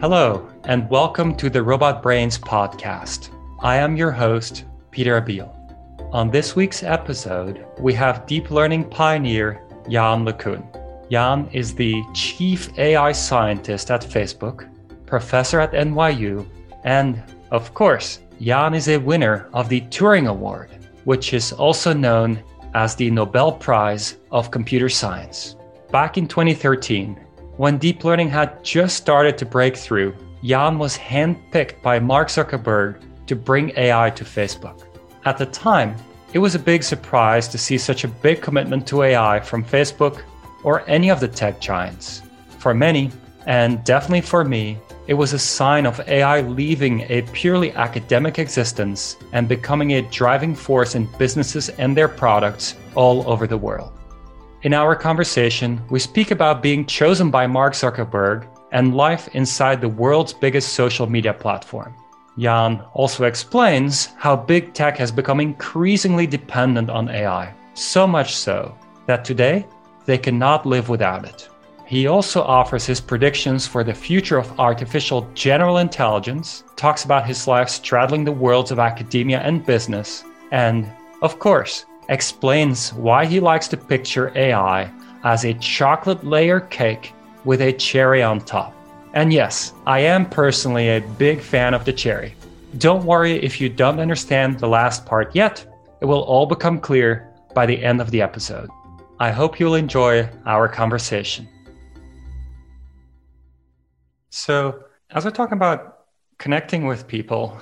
Hello, and welcome to the Robot Brains podcast. I am your host, Pieter Abbeel. On this week's episode, we have deep learning pioneer Yann LeCun. Yann is the chief AI scientist at Facebook, professor at NYU, and, of course, Yann is a winner of the Turing Award, which is also known as the Nobel Prize of Computer Science. Back in 2013, when deep learning had just started to break through, Yann was handpicked by Mark Zuckerberg to bring AI to Facebook. At the time, it was a big surprise to see such a big commitment to AI from Facebook or any of the tech giants. For many, and definitely for me, it was a sign of AI leaving a purely academic existence and becoming a driving force in businesses and their products all over the world. In our conversation, we speak about being chosen by Mark Zuckerberg and life inside the world's biggest social media platform. Yann also explains how big tech has become increasingly dependent on AI, so much so that today they cannot live without it. He also offers his predictions for the future of artificial general intelligence, talks about his life straddling the worlds of academia and business, and, of course, explains why he likes to picture AI as a chocolate layer cake with a cherry on top. And yes, I am personally a big fan of the cherry. Don't worry if you don't understand the last part yet, it will all become clear by the end of the episode. I hope you'll enjoy our conversation. So, as we're talking about connecting with people,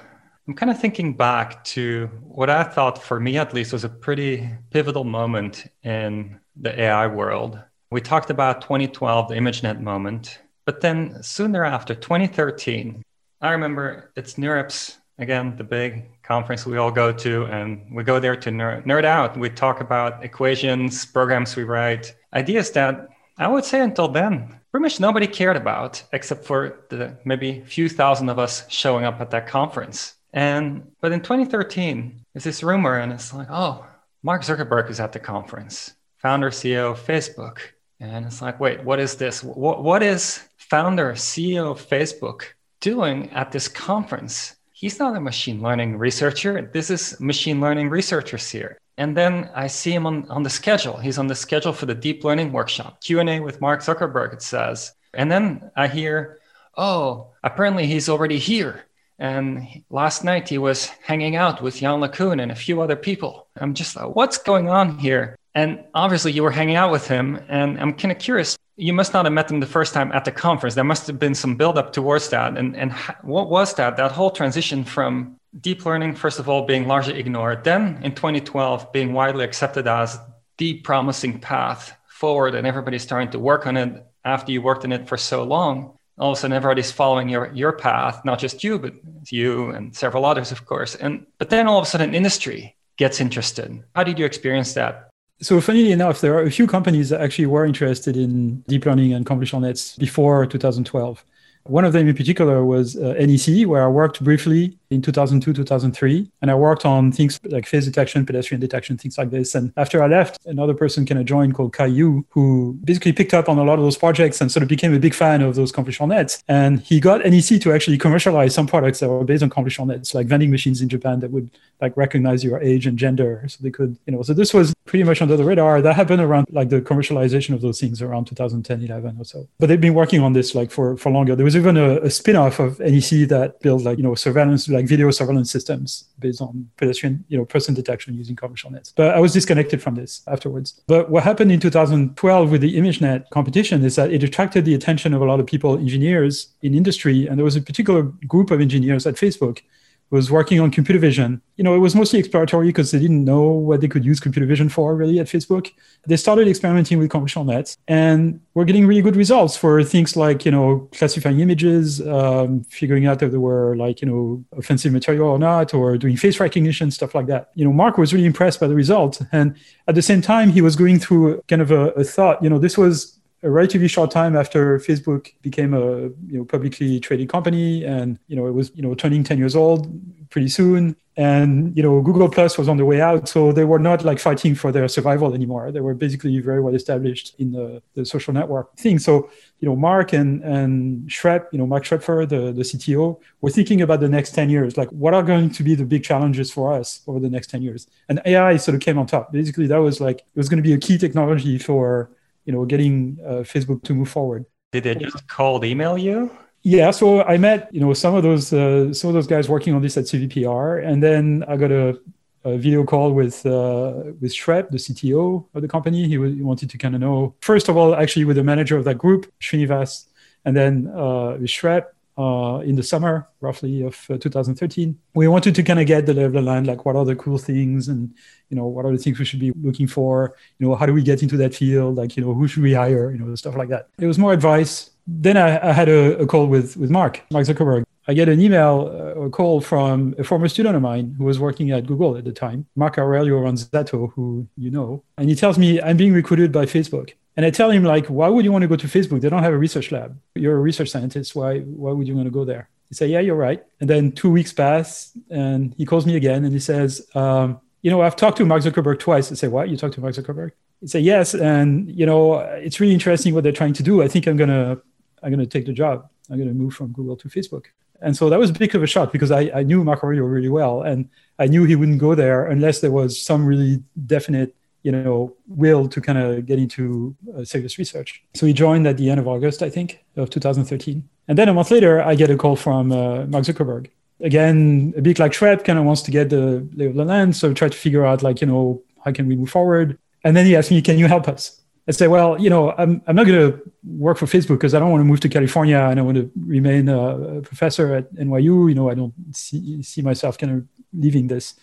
I'm kind of thinking back to what I thought, for me at least, was a pretty pivotal moment in the AI world. We talked about 2012, the ImageNet moment, but then soon thereafter, 2013, I remember it's NeurIPS, again, the big conference we all go to, and we go there to nerd, nerd out. We talk about equations, programs we write, ideas that I would say until then pretty much nobody cared about, except for the maybe few thousand of us showing up at that conference. And but in 2013, there's this rumor, and it's like, oh, Mark Zuckerberg is at the conference, founder CEO of Facebook, and it's like, wait, what is this? What what is founder CEO of Facebook doing at this conference? He's not a machine learning researcher. This is machine learning researchers here. And then I see him on, on the schedule. He's on the schedule for the deep learning workshop, Q&A with Mark Zuckerberg, it says. And then I hear, oh, apparently he's already here. And last night he was hanging out with Yann LeCun and a few other people. I'm just like, what's going on here? And obviously you were hanging out with him. And I'm kind of curious. You must not have met him the first time at the conference. There must have been some buildup towards that. And, and what was that? That whole transition from deep learning, first of all, being largely ignored, then in 2012 being widely accepted as the promising path forward, and everybody's starting to work on it after you worked in it for so long all of a sudden everybody's following your your path not just you but you and several others of course. And but then all of a sudden industry gets interested. How did you experience that? So funnily enough there are a few companies that actually were interested in deep learning and convolutional nets before 2012 one of them in particular was uh, NEC, where I worked briefly in 2002, 2003. And I worked on things like face detection, pedestrian detection, things like this. And after I left, another person kind of joined called Kai Yu, who basically picked up on a lot of those projects and sort of became a big fan of those convolutional nets. And he got NEC to actually commercialize some products that were based on convolutional nets, like vending machines in Japan that would like recognize your age and gender. So they could, you know, so this was pretty much under the radar. That happened around like the commercialization of those things around 2010, 11 or so. But they've been working on this like for, for longer. There was even a, a spin-off of NEC that built like, you know, surveillance, like video surveillance systems based on pedestrian, you know, person detection using convolutional nets. But I was disconnected from this afterwards. But what happened in 2012 with the ImageNet competition is that it attracted the attention of a lot of people, engineers in industry. And there was a particular group of engineers at Facebook was working on computer vision. You know, it was mostly exploratory because they didn't know what they could use computer vision for really at Facebook. They started experimenting with convolutional nets and we're getting really good results for things like, you know, classifying images, um, figuring out if there were like, you know, offensive material or not, or doing face recognition, stuff like that. You know, Mark was really impressed by the result. And at the same time, he was going through kind of a, a thought, you know, this was a relatively short time after Facebook became a you know publicly traded company, and you know it was you know turning 10 years old pretty soon, and you know Google Plus was on the way out, so they were not like fighting for their survival anymore. They were basically very well established in the, the social network thing. So you know Mark and and Schrep, you know Mark Schroepfer, the the CTO, were thinking about the next 10 years, like what are going to be the big challenges for us over the next 10 years, and AI sort of came on top. Basically, that was like it was going to be a key technology for you know, getting uh, Facebook to move forward. Did they just cold email you? Yeah, so I met you know some of those uh, some of those guys working on this at CVPR, and then I got a, a video call with uh, with Schrep, the CTO of the company. He, was, he wanted to kind of know first of all, actually, with the manager of that group, Srinivas, and then uh, with Schrep, uh, in the summer, roughly of uh, 2013. We wanted to kind of get the level of land, like what are the cool things, and you know what are the things we should be looking for. You know, how do we get into that field? Like, you know, who should we hire? You know, stuff like that. It was more advice. Then I, I had a, a, call with with Mark, Mark Zuckerberg. I get an email, uh, a call from a former student of mine who was working at Google at the time, Marc'Aurelio Ranzato, who you know, and he tells me I'm being recruited by Facebook. And I tell him like, why would you want to go to Facebook? They don't have a research lab. You're a research scientist. Why why would you want to go there? He said, yeah, you're right. And then two weeks pass, and he calls me again, and he says, um, you know, I've talked to Mark Zuckerberg twice. I say, what? You talked to Mark Zuckerberg? He said, yes. And you know, it's really interesting what they're trying to do. I think I'm gonna I'm gonna take the job. I'm gonna move from Google to Facebook. And so that was a bit of a shock because I, I knew Marc'Aurelio really well, and I knew he wouldn't go there unless there was some really definite you know, will to kind of get into uh, serious research. So he joined at the end of August, I think, of 2013. And then a month later, I get a call from uh, Mark Zuckerberg. Again, a bit like Schrep, kind of wants to get the lay of the land. So try to figure out, like, you know, how can we move forward? And then he asked me, can you help us? I say, well, you know, I'm, I'm not going to work for Facebook because I don't want to move to California and I want to remain a professor at NYU. You know, I don't see, see myself kind of leaving this.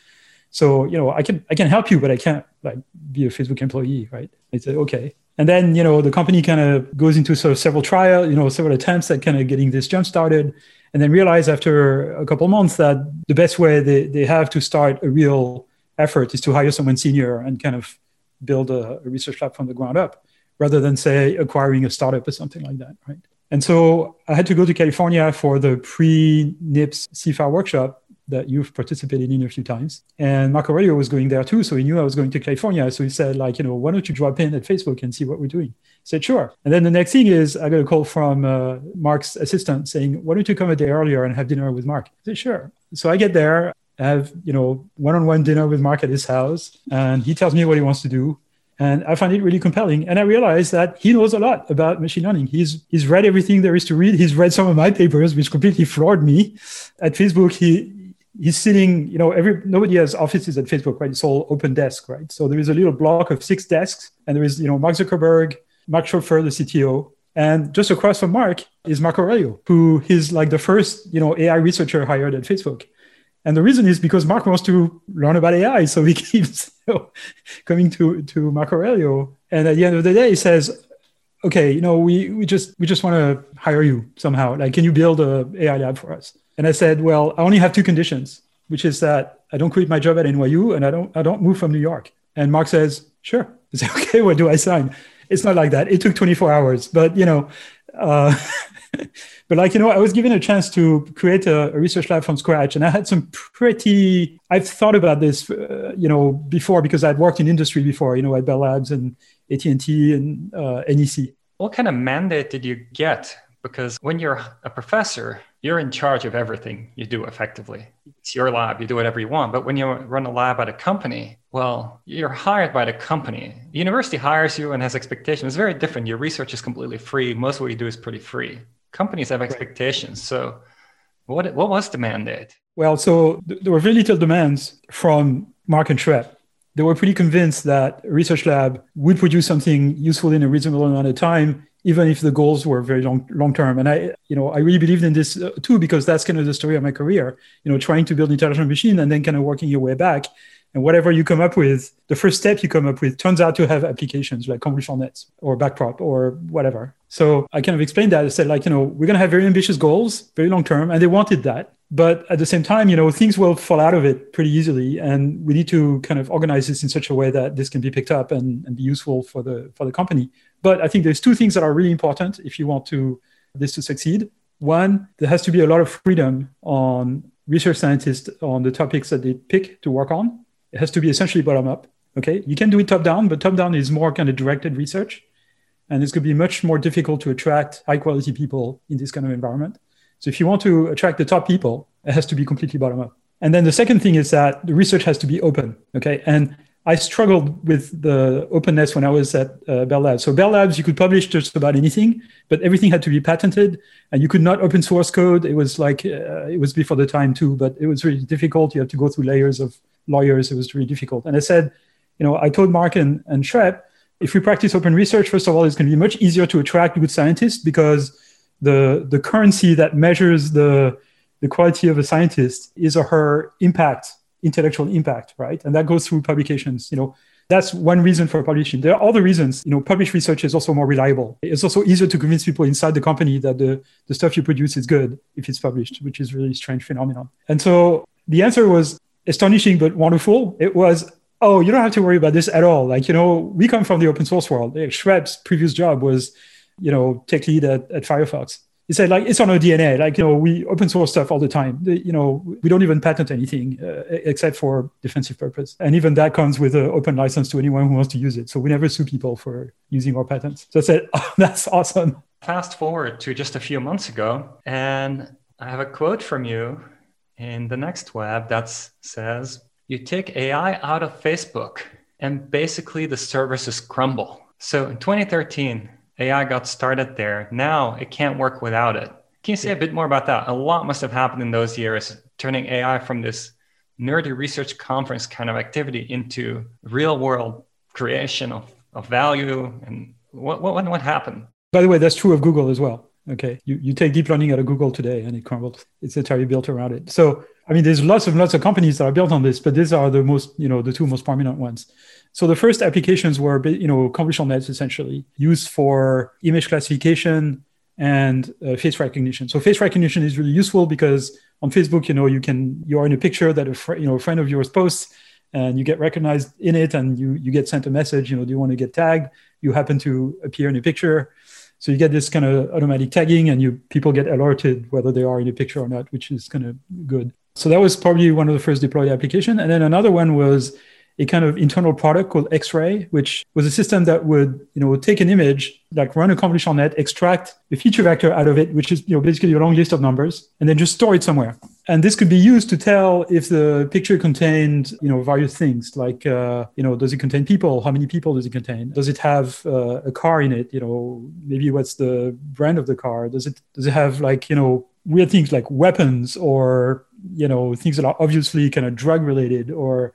So, you know, I can I can help you, but I can't like be a Facebook employee, right? I said, okay. And then, you know, the company kind of goes into sort of several trial, you know, several attempts at kind of getting this jump started, and then realize after a couple months that the best way they, they have to start a real effort is to hire someone senior and kind of build a, a research lab from the ground up rather than say acquiring a startup or something like that, right? And so I had to go to California for the pre-NIPS CIFAR workshop that you've participated in a few times. And Marc'Aurelio was going there too. So he knew I was going to California. So he said, like, you know, why don't you drop in at Facebook and see what we're doing? I said, sure. And then the next thing is I got a call from uh, Mark's assistant saying, why don't you come a day earlier and have dinner with Mark? I said, sure. So I get there, I have, you know, one-on-one dinner with Mark at his house. And he tells me what he wants to do. And I find it really compelling. And I realized that he knows a lot about machine learning. He's he's read everything there is to read. He's read some of my papers, which completely floored me. At Facebook, he he's sitting, you know, every nobody has offices at Facebook, right? It's all open desk, right? So there is a little block of six desks, and there is, you know, Mark Zuckerberg, Mark Schroepfer, the CTO, and just across from Mark is Marc'Aurelio, who is like the first, you know, AI researcher hired at Facebook. And the reason is because Mark wants to learn about AI, so he keeps you know, coming to to Marc'Aurelio. And at the end of the day, he says, "Okay, you know, we we just we just want to hire you somehow. Like, can you build a AI lab for us?" And I said, well, I only have two conditions, which is that I don't quit my job at NYU and I don't I don't move from New York. And Mark says, sure. I say, okay, what do I sign? It's not like that. It took 24 hours, but you know, uh, but like you know, I was given a chance to create a, a, research lab from scratch, and I had some pretty. I've thought about this, uh, you know, before because I'd worked in industry before, you know, at Bell Labs and AT and T and uh, NEC. What kind of mandate did you get? Because when you're a professor, you're in charge of everything you do effectively. It's your lab, you do whatever you want. But when you run a lab at a company, well, you're hired by the company. The university hires you and has expectations. It's very different. Your research is completely free. Most of what you do is pretty free. Companies have expectations. So, what, what was the mandate? Well, so th- there were very little demands from Mark and Schrep. They were pretty convinced that a research lab would produce something useful in a reasonable amount of time even if the goals were very long long term and i you know i really believed in this uh, too because that's kind of the story of my career you know trying to build an intelligent machine and then kind of working your way back. And whatever you come up with the first step you come up with turns out to have applications like convolutional nets or backprop or whatever. So i kind of explained that. I said like you know we're going to have very ambitious goals very long term and they wanted that. But at the same time you know things will fall out of it pretty easily. And we need to kind of organize this in such a way that this can be picked up and, and be useful for the for the company But I think there's two things that are really important if you want to this to succeed. One, there has to be a lot of freedom on research scientists on the topics that they pick to work on. It has to be essentially bottom up. Okay, you can do it top down, but top down is more kind of directed research, and it's going to be much more difficult to attract high quality people in this kind of environment. So if you want to attract the top people, it has to be completely bottom up. And then the second thing is that the research has to be open. Okay, and I struggled with the openness when I was at uh, Bell Labs. So Bell Labs, you could publish just about anything, but everything had to be patented, and you could not open source code. It was like uh, it was before the time too, but it was really difficult. You had to go through layers of lawyers. It was really difficult. And I said, you know, I told Mark and, and Schrep, if we practice open research, first of all, it's going to be much easier to attract good scientists because the the currency that measures the the quality of a scientist is or her impact intellectual impact, right? And that goes through publications. You know, that's one reason for publishing. There are other reasons. You know, published research is also more reliable. It's also easier to convince people inside the company that the, the stuff you produce is good if it's published, which is really strange phenomenon. And so the answer was astonishing but wonderful. It was, oh, you don't have to worry about this at all. Like, you know, we come from the open source world. Schrep's previous job was, you know, tech lead at, at Firefox he said like it's on our dna like you know we open source stuff all the time. You know we don't even patent anything uh, except for defensive purpose. And even that comes with an open license to anyone who wants to use it. So we never sue people for using our patents. So i said oh, that's awesome. Fast forward to just a few months ago and i have a quote from you in the next web that says you take ai out of facebook and basically the services crumble. So in 2013 AI got started there. Now it can't work without it. Can you say a bit more about that? A lot must have happened in those years, turning AI from this nerdy research conference kind of activity into real world creation of, of value. And what, what, what happened? By the way, that's true of Google as well. Okay. You, you take deep learning out of Google today and it crumbles. It's entirely built around it. So, I mean, there's lots and lots of companies that are built on this, but these are the most, you know, the two most prominent ones. So the first applications were, you know, convolutional nets essentially used for image classification and uh, face recognition. So face recognition is really useful because on Facebook, you know, you can you are in a picture that a fr- you know a friend of yours posts, and you get recognized in it, and you you get sent a message. You know, do you want to get tagged? You happen to appear in a picture, so you get this kind of automatic tagging, and you people get alerted whether they are in a picture or not, which is kind of good. So that was probably one of the first deployed application, and then another one was a kind of internal product called X-Ray, which was a system that would, you know, take an image, like run a convolutional net, extract the feature vector out of it, which is, you know, basically a long list of numbers, and then just store it somewhere. And this could be used to tell if the picture contained, you know, various things like, uh, you know, does it contain people? How many people does it contain? Does it have uh, a car in it? You know, maybe what's the brand of the car? Does it does it have like, you know, weird things like weapons or you know things that are obviously kind of drug related or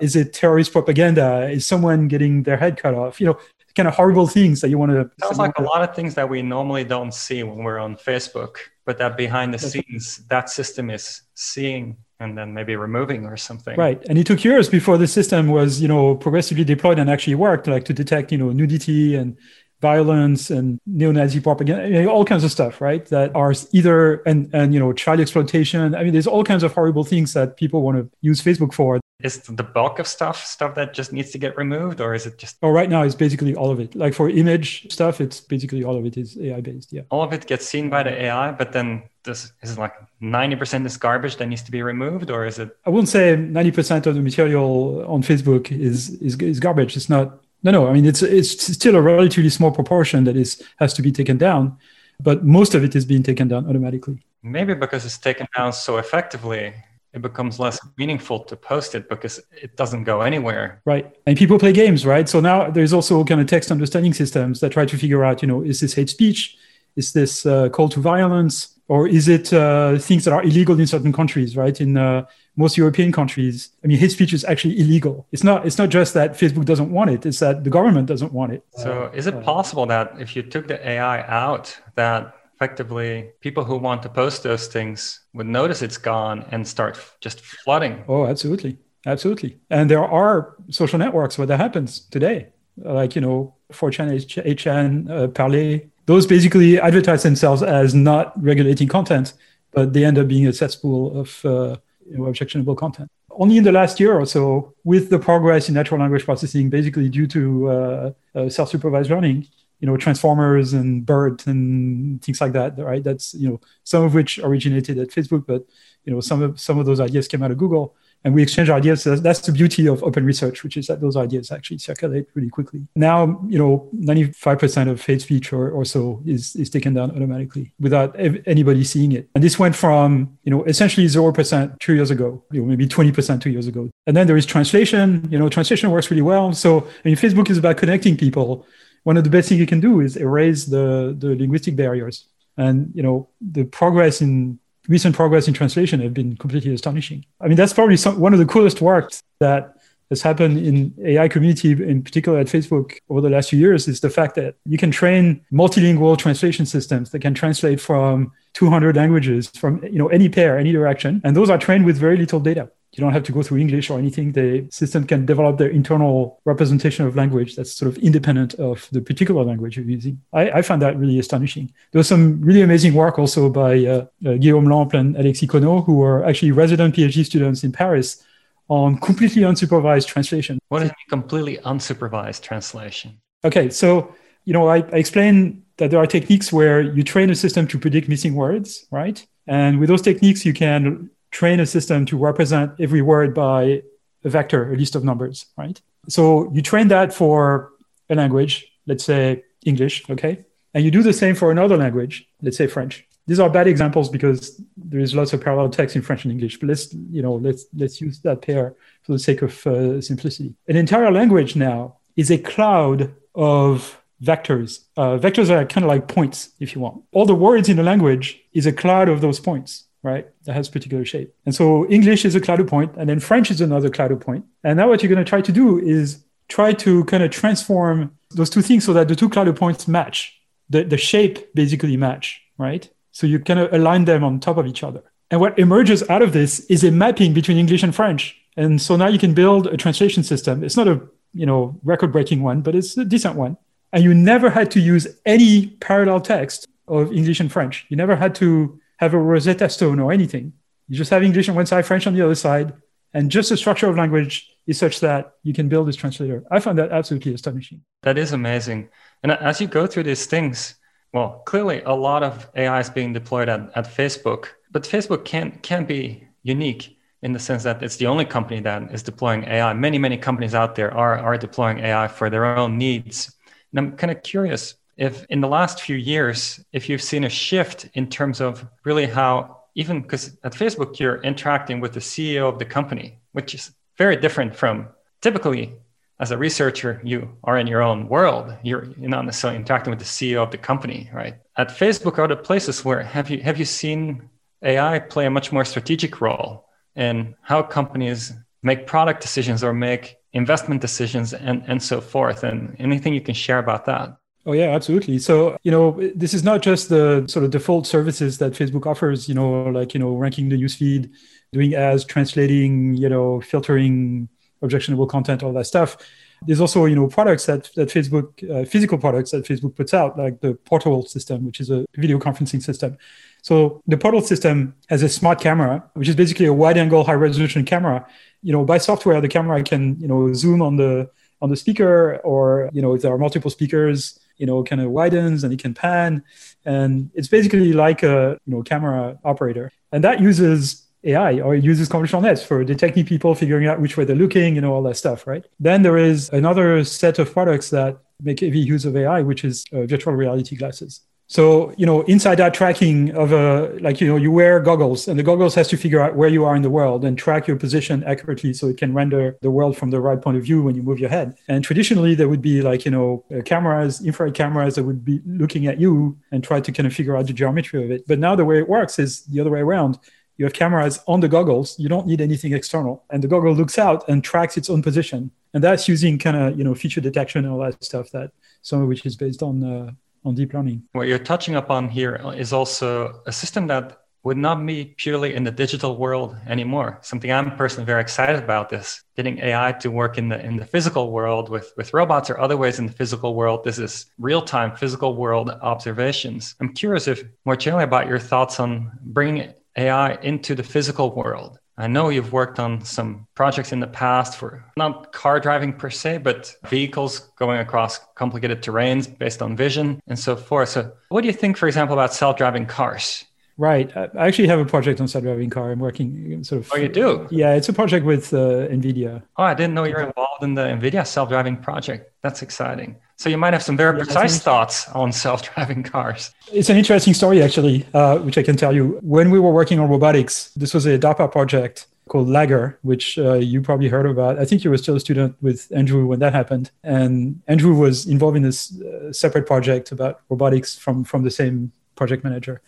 is it terrorist propaganda? Is someone getting their head cut off? You know, kind of horrible things that you want to. Sounds like a lot of things that we normally don't see when we're on Facebook, but that behind the scenes, that system is seeing and then maybe removing or something. Right, and it took years before the system was, you know, progressively deployed and actually worked, like to detect, you know, nudity and violence and neo-Nazi propaganda, all kinds of stuff, right? That are either and and you know child exploitation. I mean, there's all kinds of horrible things that people want to use Facebook for. Is the bulk of stuff stuff that just needs to get removed, or is it just? Oh, right now it's basically all of it. Like for image stuff, it's basically all of it is AI based. Yeah. All of it gets seen by the AI, but then this is like 90% is garbage that needs to be removed or is it i wouldn't say 90% of the material on facebook is is, is garbage it's not no, no. I mean, it's it's still a relatively small proportion that is has to be taken down, but most of it is being taken down automatically. Maybe because it's taken down so effectively, it becomes less meaningful to post it because it doesn't go anywhere. Right. And people play games, right? So now there's also kind of text understanding systems that try to figure out, you know, is this hate speech? Is this uh, call to violence? Or is it uh, things that are illegal in certain countries, right? In uh, most European countries, I mean, hate speech is actually illegal. It's not. It's not just that Facebook doesn't want it; it's that the government doesn't want it. So, is it possible that if you took the AI out, that effectively people who want to post those things would notice it's gone and start just flooding? Oh, absolutely, absolutely. And there are social networks where that happens today, like you know, 4chan, 8chan, uh, Parler. Those basically advertise themselves as not regulating content, but they end up being a cesspool of uh, you know, objectionable content. Only in the last year or so, with the progress in natural language processing, basically due to uh, uh, self-supervised learning, you know transformers and BERT and things like that right that's you know some of which originated at facebook but you know some of some of those ideas came out of google and we exchange ideas. That's the beauty of open research which is that those ideas actually circulate really quickly. Now you know 95% of hate speech or, or so is, is taken down automatically without anybody seeing it. And this went from you know essentially 0% two years ago you know maybe 20% two years ago. And then there is translation. You know translation works really well. So i mean facebook is about connecting people. One of the best things you can do is erase the, the linguistic barriers. And you know the progress in recent progress in translation have been completely astonishing. I mean that's probably some, one of the coolest works that has happened in AI community, in particular at Facebook over the last few years, is the fact that you can train multilingual translation systems that can translate from 200 languages from you know any pair, any direction, and those are trained with very little data you don't have to go through English or anything. The system can develop their internal representation of language that's sort of independent of the particular language you're using. I, I find that really astonishing. There was some really amazing work also by uh, uh, Guillaume Lample and Alexis Conneau, who were actually resident PhD students in Paris on completely unsupervised translation. What is completely unsupervised translation? Okay, so you know, I, I explained that there are techniques where you train a system to predict missing words, right? And with those techniques, you can train a system to represent every word by a vector, a list of numbers, right? So you train that for a language, let's say English, okay? And you do the same for another language, let's say French. These are bad examples because there is lots of parallel text in French and English. But let's, you know, let's let's use that pair for the sake of uh, simplicity. An entire language now is a cloud of vectors. Uh, vectors are kind of like points, if you want. All the words in the language is a cloud of those points right? That has particular shape. And so English is a cloud point, and then French is another cloud point. And now what you're going to try to do is try to kind of transform those two things so that the two cloud points match. The, the shape basically match, right? So you kind of align them on top of each other. And what emerges out of this is a mapping between English and French. And so now you can build a translation system. It's not a you know record-breaking one, but it's a decent one. And you never had to use any parallel text of English and French. You never had to have a Rosetta Stone or anything. You just have English on one side, French on the other side, and just the structure of language is such that you can build this translator. I find that absolutely astonishing. That is amazing. And as you go through these things, well, clearly a lot of AI is being deployed at, at Facebook, but Facebook can can be unique in the sense that it's the only company that is deploying AI. Many, many companies out there are, are deploying AI for their own needs. And I'm kind of curious, if in the last few years, if you've seen a shift in terms of really how even because at Facebook you're interacting with the CEO of the company, which is very different from typically as a researcher, you are in your own world. You're, you're not necessarily interacting with the CEO of the company, right? At Facebook, are the places where have you have you seen AI play a much more strategic role in how companies make product decisions or make investment decisions and, and so forth? And anything you can share about that? Oh yeah, absolutely. So, you know, this is not just the sort of default services that Facebook offers, you know, like, you know, ranking the newsfeed, doing ads, translating, you know, filtering objectionable content, all that stuff. There's also, you know, products that, that Facebook, uh, physical products that Facebook puts out, like the Portal system, which is a video conferencing system. So the Portal system has a smart camera, which is basically a wide angle, high resolution camera. You know, by software, the camera can, you know, zoom on the on the speaker or, you know, if there are multiple speakers, you know, kind of widens and it can pan. And it's basically like a, you know, camera operator. And that uses AI or it uses convolutional nets for detecting people, figuring out which way they're looking, you know, all that stuff, right? Then there is another set of products that make heavy use of AI, which is uh, virtual reality glasses. So, you know, inside that tracking of a, like, you know, you wear goggles and the goggles has to figure out where you are in the world and track your position accurately so it can render the world from the right point of view when you move your head. And traditionally, there would be like, you know, uh, cameras, infrared cameras that would be looking at you and try to kind of figure out the geometry of it. But now the way it works is the other way around. You have cameras on the goggles. You don't need anything external. And the goggle looks out and tracks its own position. And that's using kind of, you know, feature detection and all that stuff that some of which is based on, uh, on deep learning. What you're touching upon here is also a system that would not be purely in the digital world anymore. Something I'm personally very excited about is getting AI to work in the in the physical world with, with robots or other ways in the physical world. This is real-time physical world observations. I'm curious if more generally about your thoughts on bringing AI into the physical world. I know you've worked on some projects in the past for not car driving per se, but vehicles going across complicated terrains based on vision and so forth. So, what do you think, for example, about self driving cars? Right. I actually have a project on self-driving car. I'm working sort of. Oh, you do? Yeah, it's a project with uh, NVIDIA. Oh, I didn't know you were involved in the NVIDIA self-driving project. That's exciting. So you might have some very precise thoughts on self-driving cars. It's an interesting story, actually, uh, which I can tell you. When we were working on robotics, this was a DARPA project called LAGR, which uh, you probably heard about. I think you were still a student with Andrew when that happened, and Andrew was involved in this uh, separate project about robotics from from the same project manager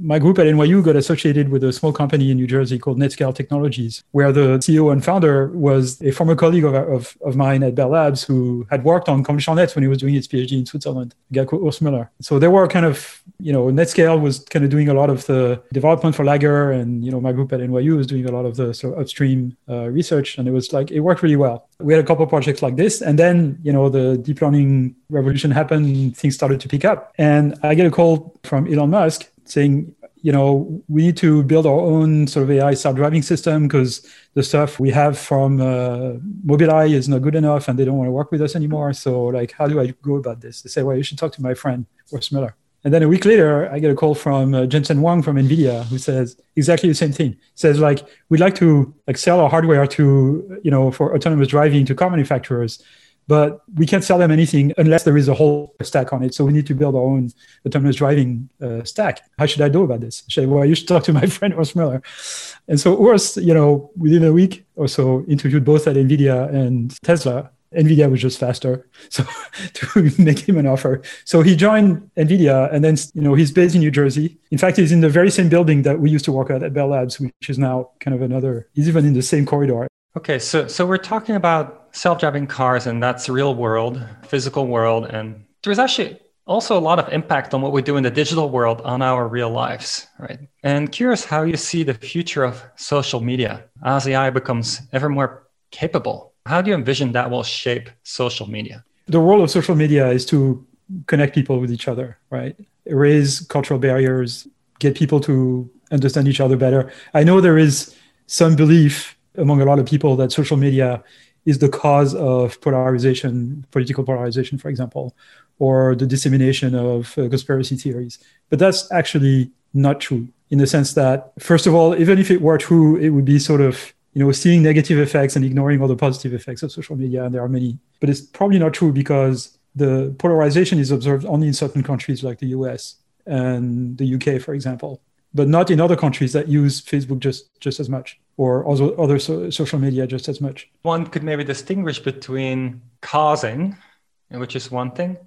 my group at NYU got associated with a small company in New Jersey called Netscale Technologies, where the CEO and founder was a former colleague of, of, of mine at Bell Labs who had worked on convolutional nets when he was doing his PhD in Switzerland, a guy called Urs Müller. So they were kind of, you know, Netscale was kind of doing a lot of the development for LAGR, and, you know, my group at NYU was doing a lot of the sort of upstream uh, research, and it was like, it worked really well. We had a couple projects like this, and then, you know, the deep learning revolution happened, things started to pick up. And I get a call from Elon Musk saying, you know, we need to build our own sort of AI self-driving system because the stuff we have from uh, Mobileye is not good enough and they don't want to work with us anymore. So like, how do I go about this? They say, well, you should talk to my friend, Urs Müller. And then a week later, I get a call from uh, Jensen Huang from NVIDIA who says exactly the same thing. Says like, we'd like to like sell our hardware to, you know, for autonomous driving to car manufacturers but we can't sell them anything unless there is a whole stack on it. So we need to build our own autonomous driving uh, stack. How should I know about this? I say, well, you should talk to my friend Urs Müller. And so Urs, you know, within a week or so, interviewed both at NVIDIA and Tesla. NVIDIA was just faster, so to make him an offer. So he joined NVIDIA, and then you know he's based in New Jersey. In fact, he's in the very same building that we used to work at at Bell Labs, which is now kind of another. He's even in the same corridor. Okay, so so we're talking about self-driving cars, and that's real world, physical world, and there's actually also a lot of impact on what we do in the digital world on our real lives, right? And curious how you see the future of social media as AI becomes ever more capable. How do you envision that will shape social media? The role of social media is to connect people with each other, right? Erase cultural barriers, get people to understand each other better. I know there is some belief among a lot of people that social media is the cause of polarization, political polarization, for example, or the dissemination of uh, conspiracy theories. But that's actually not true in the sense that, first of all, even if it were true, it would be sort of you know seeing negative effects and ignoring all the positive effects of social media, and there are many. But it's probably not true because the polarization is observed only in certain countries like the US and the UK, for example but not in other countries that use Facebook just just as much or also other so, social media just as much. One could maybe distinguish between causing, which is one thing,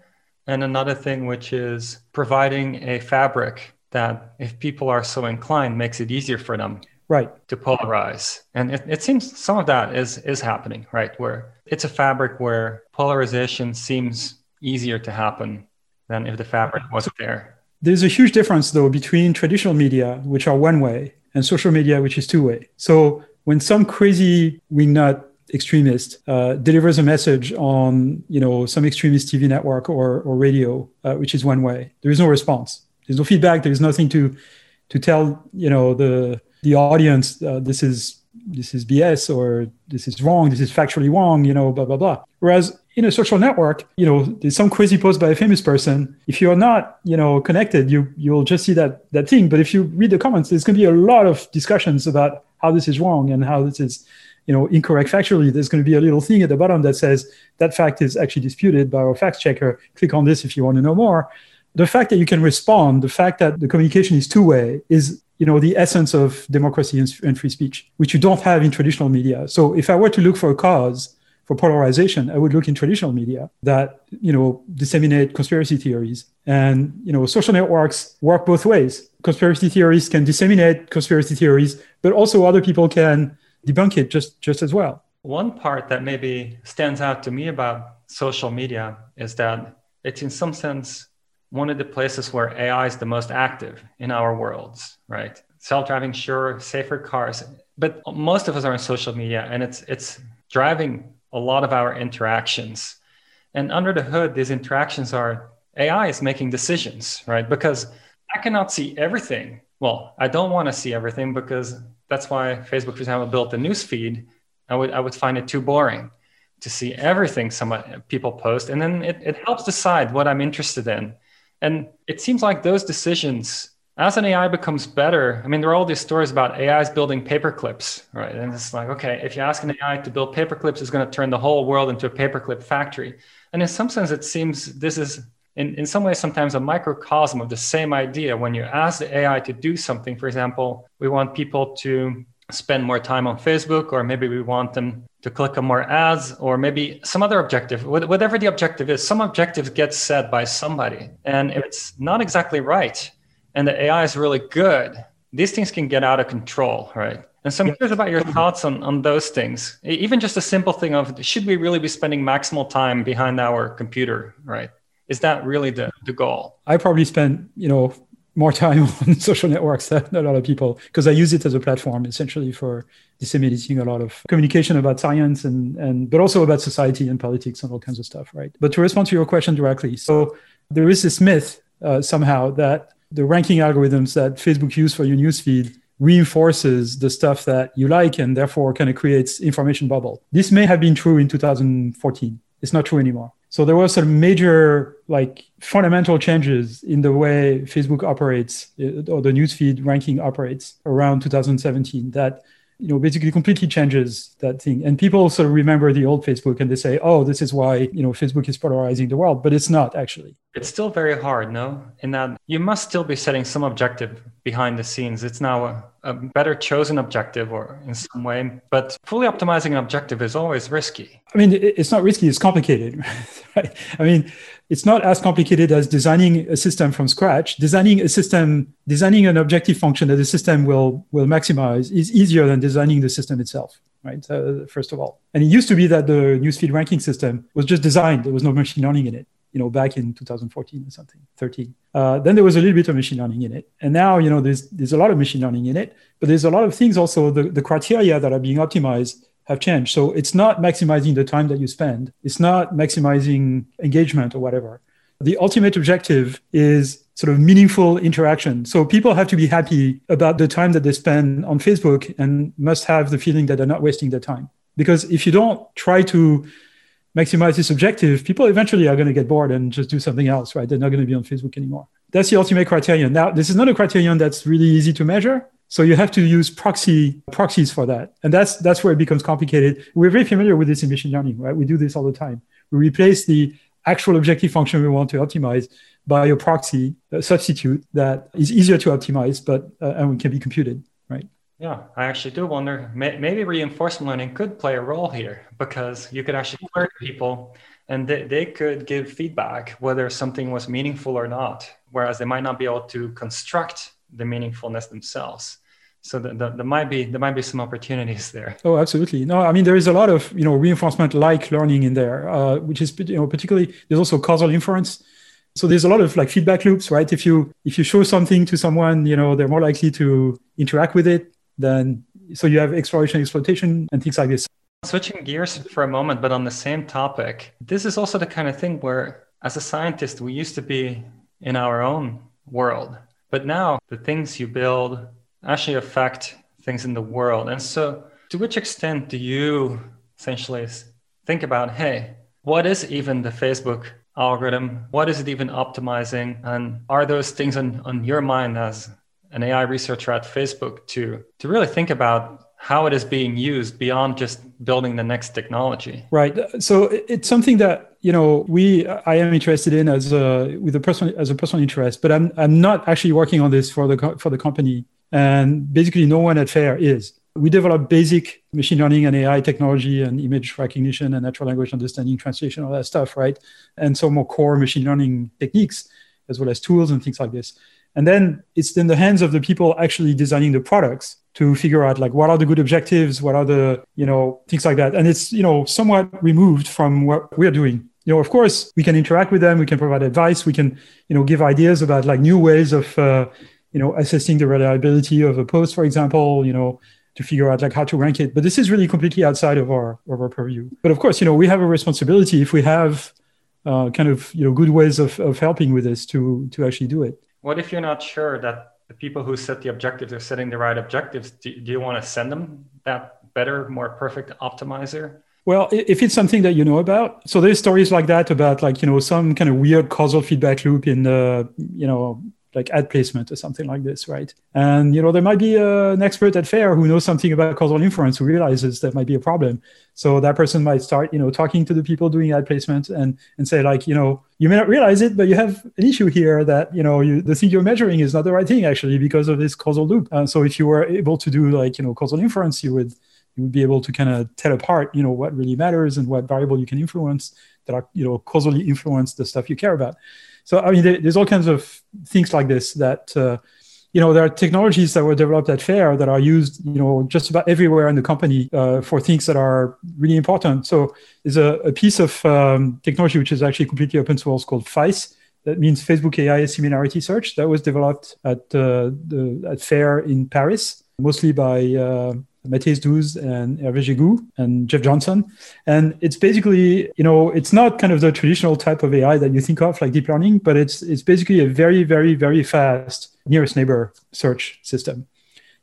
and another thing which is providing a fabric that, if people are so inclined, makes it easier for them right. to polarize. And it, it seems some of that is is happening right where it's a fabric where polarization seems easier to happen than if the fabric wasn't there. There's a huge difference, though, between traditional media, which are one way, and social media, which is two way. So when some crazy wingnut extremist uh, delivers a message on, you know, some extremist TV network or, or radio, uh, which is one way, there is no response. There's no feedback. There's nothing to to tell, you know, the the audience uh, this is this is BS or this is wrong, this is factually wrong, you know, blah blah blah. Whereas in a social network, you know, there's some crazy post by a famous person. If you're not, you know, connected, you you'll just see that that thing. But if you read the comments, there's going to be a lot of discussions about how this is wrong and how this is, you know, incorrect factually. There's going to be a little thing at the bottom that says that fact is actually disputed by our fact checker. Click on this if you want to know more. The fact that you can respond, the fact that the communication is two way, is you know the essence of democracy and free speech, which you don't have in traditional media. So if I were to look for a cause for polarization, I would look in traditional media that you know disseminate conspiracy theories. And you know, social networks work both ways. Conspiracy theories can disseminate conspiracy theories, but also other people can debunk it just just as well. One part that maybe stands out to me about social media is that it's in some sense one of the places where AI is the most active in our worlds, right? Self-driving, sure, safer cars, but most of us are on social media, and it's it's driving a lot of our interactions. And under the hood, these interactions are AI is making decisions, right? Because I cannot see everything. Well, I don't want to see everything because that's why Facebook, for example, built the news feed. I would I would find it too boring to see everything some people post, and then it, it helps decide what I'm interested in. And it seems like those decisions, as an AI becomes better, I mean, there are all these stories about AIs building paperclips, right? And it's like, okay, if you ask an AI to build paperclips, it's going to turn the whole world into a paperclip factory. And in some sense, it seems this is in, in some ways sometimes a microcosm of the same idea when you ask the ai to do something for example we want people to spend more time on facebook or maybe we want them to click on more ads or maybe some other objective whatever the objective is some objective gets set by somebody and if it's not exactly right and the ai is really good these things can get out of control right and so I'm curious about your thoughts on, on those things. Even just a simple thing of should we really be spending maximal time behind our computer, right? is that really the, the goal? I probably spend, you know, more time on social networks than a lot of people because I use it as a platform essentially for disseminating a lot of communication about science and, and but also about society and politics and all kinds of stuff, right? But to respond to your question directly, so there is this myth uh, somehow that the ranking algorithms that Facebook use for your newsfeed reinforces the stuff that you like and therefore kind of creates information bubble. This may have been true in 2014. It's not true anymore. So there were some major, like fundamental changes in the way Facebook operates uh, or the newsfeed ranking operates around 2017 that you know basically completely changes that thing. And people sort of remember the old facebook and they say oh this is why you know facebook is polarizing the world but it's not actually. It's still very hard no? In that you must still be setting some objective behind the scenes. It's now a, a better chosen objective or in some way but fully optimizing an objective is always risky. I mean it's not risky it's complicated right? I mean it's not as complicated as designing a system from scratch. Designing a system, designing an objective function that the system will will maximize is easier than designing the system itself, right? Uh, first of all, and it used to be that the newsfeed ranking system was just designed. There was no machine learning in it, you know, back in 2014 or something, 13. Uh, then there was a little bit of machine learning in it, and now you know there's there's a lot of machine learning in it, but there's a lot of things also the, the criteria that are being optimized have changed. So it's not maximizing the time that you spend. It's not maximizing engagement or whatever. The ultimate objective is sort of meaningful interaction. So people have to be happy about the time that they spend on Facebook and must have the feeling that they're not wasting their time. Because if you don't try to maximize this objective, people eventually are going to get bored and just do something else, right? They're not going to be on Facebook anymore. That's the ultimate criterion. Now, this is not a criterion that's really easy to measure. So you have to use proxy proxies for that. And that's that's where it becomes complicated. We're very familiar with this in machine learning, right? We do this all the time. We replace the actual objective function we want to optimize by a proxy a substitute that is easier to optimize, but uh, and can be computed, right? Yeah, I actually do wonder. maybe reinforcement learning could play a role here because you could actually query people and they, they could give feedback whether something was meaningful or not, whereas they might not be able to construct the meaningfulness themselves so the, the, there might be there might be some opportunities there. Oh absolutely. No i mean there is a lot of you know reinforcement like learning in there uh, which is you know particularly there's also causal inference. So there's a lot of like feedback loops right? If you if you show something to someone you know they're more likely to interact with it then so you have exploration exploitation and things like this. Switching gears for a moment but on the same topic this is also the kind of thing where as a scientist we used to be in our own world. But now the things you build actually affect things in the world. And so, to which extent do you essentially think about, hey, what is even the Facebook algorithm? What is it even optimizing? And are those things on, on your mind as an AI researcher at Facebook to, to really think about how it is being used beyond just building the next technology? Right. So it's something that you know we I am interested in as a with a personal as a personal interest, but I'm I'm not actually working on this for the for the company and basically, no one at FAIR is. We develop basic machine learning and AI technology and image recognition and natural language understanding, translation, all that stuff, right? And some more core machine learning techniques, as well as tools and things like this. And then it's in the hands of the people actually designing the products to figure out like what are the good objectives, what are the, you know, things like that. And it's, you know, somewhat removed from what we're doing. You know, of course, we can interact with them, we can provide advice, we can, you know, give ideas about like new ways of uh, you know, assessing the reliability of a post, for example, you know, to figure out like how to rank it. But this is really completely outside of our of our purview. But of course, you know, we have a responsibility if we have uh, kind of you know good ways of, of helping with this to to actually do it. What if you're not sure that the people who set the objectives are setting the right objectives, do, do you want to send them that better, more perfect optimizer? Well, if it's something that you know about, so there's stories like that about like you know some kind of weird causal feedback loop in the you know like ad placement or something like this, right? And you know there might be a, an expert at FAIR who knows something about causal inference who realizes that might be a problem. So that person might start you know talking to the people doing ad placement and and say like you know you may not realize it, but you have an issue here that you know you, the thing you're measuring is not the right thing actually because of this causal loop. And so if you were able to do like you know causal inference, you would you would be able to kind of tell apart, you know, what really matters and what variable you can influence that are, you know, causally influence the stuff you care about. So, I mean, there's all kinds of things like this that, uh, you know, there are technologies that were developed at FAIR that are used, you know, just about everywhere in the company uh, for things that are really important. So, there's a, a piece of um, technology which is actually completely open source called FAISS. That means Facebook AI Similarity Search. That was developed at uh, the at FAIR in Paris, mostly by uh, Matthijs Douze and Hervé Jégou and Jeff Johnson. And it's basically, you know, it's not kind of the traditional type of AI that you think of like deep learning, but it's it's basically a very, very, very fast nearest neighbor search system.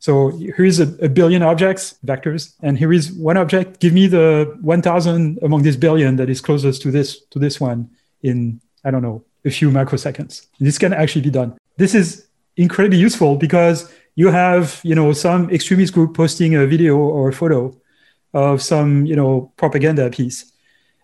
So here is a, a billion objects, vectors, and here is one object. Give me the 1,000 among this billion that is closest to this to this one in I don't know a few microseconds. This can actually be done. This is incredibly useful because you have you know some extremist group posting a video or a photo of some you know propaganda piece.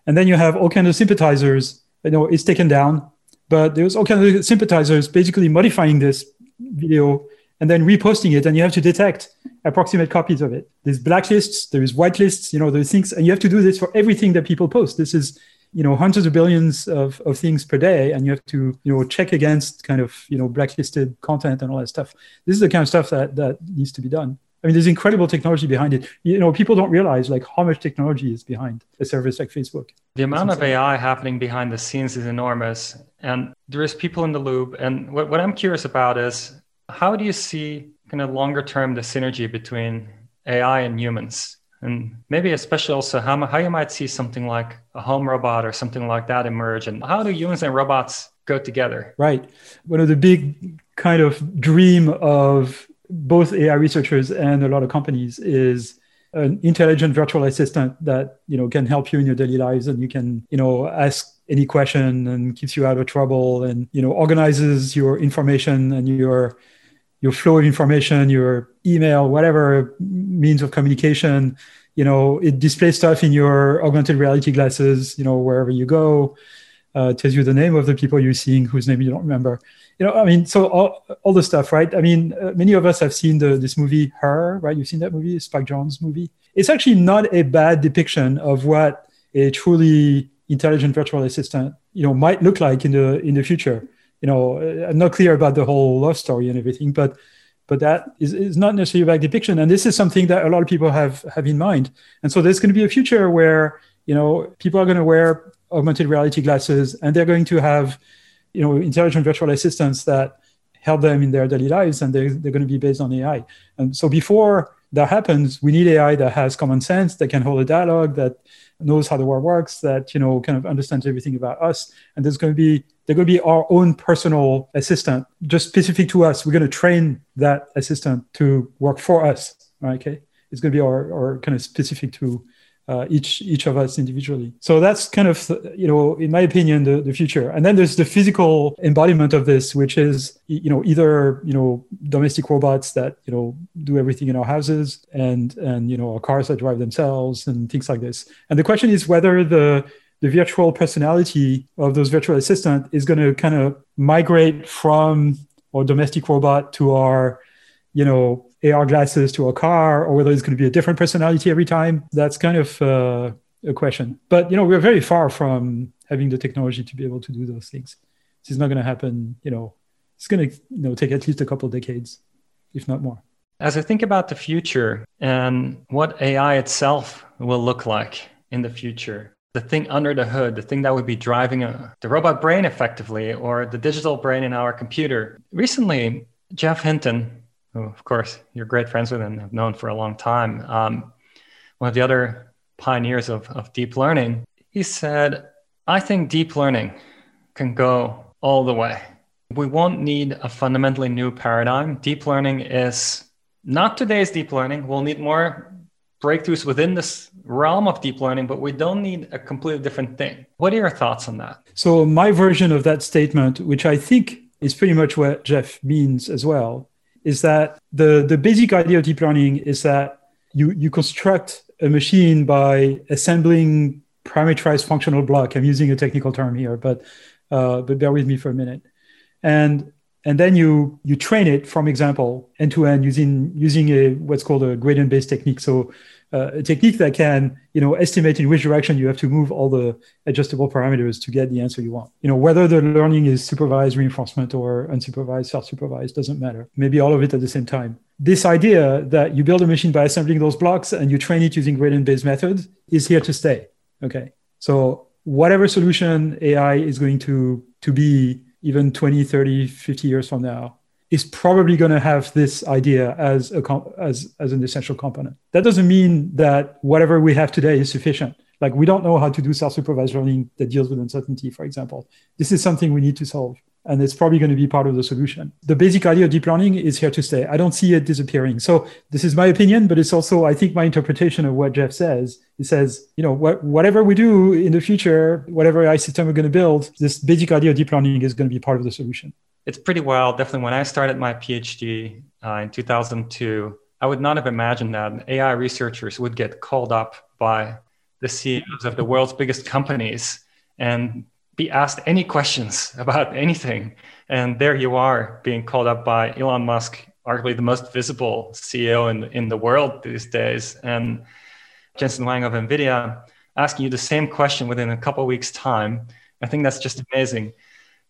And then you have all kinds of sympathizers you know it's taken down. But there's all kinds of sympathizers basically modifying this video and then reposting it. And you have to detect approximate copies of it. There's blacklists there's whitelists you know there's things and you have to do this for everything that people post. This is you know hundreds of billions of, of things per day and you have to you know check against kind of you know blacklisted content and all that stuff. This is the kind of stuff that that needs to be done. I mean there's incredible technology behind it. You know people don't realize like how much technology is behind a service like facebook. The amount of ai happening behind the scenes is enormous and there is people in the loop. And what, what i'm curious about is how do you see kind of longer term the synergy between ai and humans and maybe especially also how, how you might see something like a home robot or something like that emerge and how do humans and robots go together? Right. One of the big kind of dream of both ai researchers and a lot of companies is an intelligent virtual assistant that you know can help you in your daily lives and you can you know ask any question and keeps you out of trouble and you know organizes your information and your your flow of information, your email, whatever means of communication. You know, it displays stuff in your augmented reality glasses. You know, wherever you go, uh, tells you the name of the people you're seeing, whose name you don't remember. You know, I mean, so all, all the stuff, right? I mean, uh, many of us have seen the this movie, Her, right? You've seen that movie, Spike Jonze movie. It's actually not a bad depiction of what a truly intelligent virtual assistant, you know, might look like in the in the future you know, I'm not clear about the whole love story and everything, but but that is, is not necessarily a bad depiction. And this is something that a lot of people have have in mind. And so there's going to be a future where you know people are going to wear augmented reality glasses and they're going to have you know intelligent virtual assistants that help them in their daily lives and they're, they're going to be based on ai and so before that happens we need ai that has common sense that can hold a dialogue that knows how the world works that you know kind of understands everything about us and there's going to be they're going to be our own personal assistant, just specific to us. We're going to train that assistant to work for us. Right, okay, it's going to be our, our kind of specific to uh, each each of us individually. So that's kind of you know, in my opinion, the, the future. And then there's the physical embodiment of this, which is you know either you know domestic robots that you know do everything in our houses, and and you know our cars that drive themselves and things like this. And the question is whether the the virtual personality of those virtual assistant is going to kind of migrate from our domestic robot to our, you know, AR glasses to a car, or whether it's going to be a different personality every time. That's kind of uh, a question. But you know, we're very far from having the technology to be able to do those things. This is not going to happen. You know, it's going to you know take at least a couple decades, if not more. As I think about the future and what AI itself will look like in the future, the thing under the hood, the thing that would be driving a, the robot brain effectively, or the digital brain in our computer. Recently, Geoff Hinton, who of course you're great friends with and have known for a long time, um, one of the other pioneers of, of deep learning, he said, I think deep learning can go all the way. We won't need a fundamentally new paradigm. Deep learning is not today's deep learning. We'll need more breakthroughs within this realm of deep learning, but we don't need a completely different thing. What are your thoughts on that? So, my version of that statement, which I think is pretty much what Geoff means as well, is that the, the basic idea of deep learning is that you, you construct a machine by assembling parameterized functional block. I'm using a technical term here, but uh, but bear with me for a minute. And and then you you train it from example end to end using using a what's called a gradient based technique. So uh, a technique that can you know estimate in which direction you have to move all the adjustable parameters to get the answer you want. You know whether the learning is supervised reinforcement or unsupervised self-supervised doesn't matter. Maybe all of it at the same time. This idea that you build a machine by assembling those blocks and you train it using gradient based methods is here to stay okay? So whatever solution ai is going to to be even 20 30 50 years from now is probably going to have this idea as a as as an essential component. That doesn't mean that whatever we have today is sufficient. Like we don't know how to do self-supervised learning that deals with uncertainty, for example. This is something we need to solve, and it's probably going to be part of the solution. The basic idea of deep learning is here to stay. I don't see it disappearing. So this is my opinion, but it's also I think my interpretation of what Geoff says. He says, you know, what, whatever we do in the future, whatever AI system we're going to build, this basic idea of deep learning is going to be part of the solution it's pretty wild. Definitely, when I started my PhD uh, in 2002, I would not have imagined that AI researchers would get called up by the CEOs of the world's biggest companies and be asked any questions about anything. And there you are being called up by Elon Musk, arguably the most visible CEO in, in the world these days, and Jensen Huang of NVIDIA asking you the same question within a couple weeks' time. I think that's just amazing.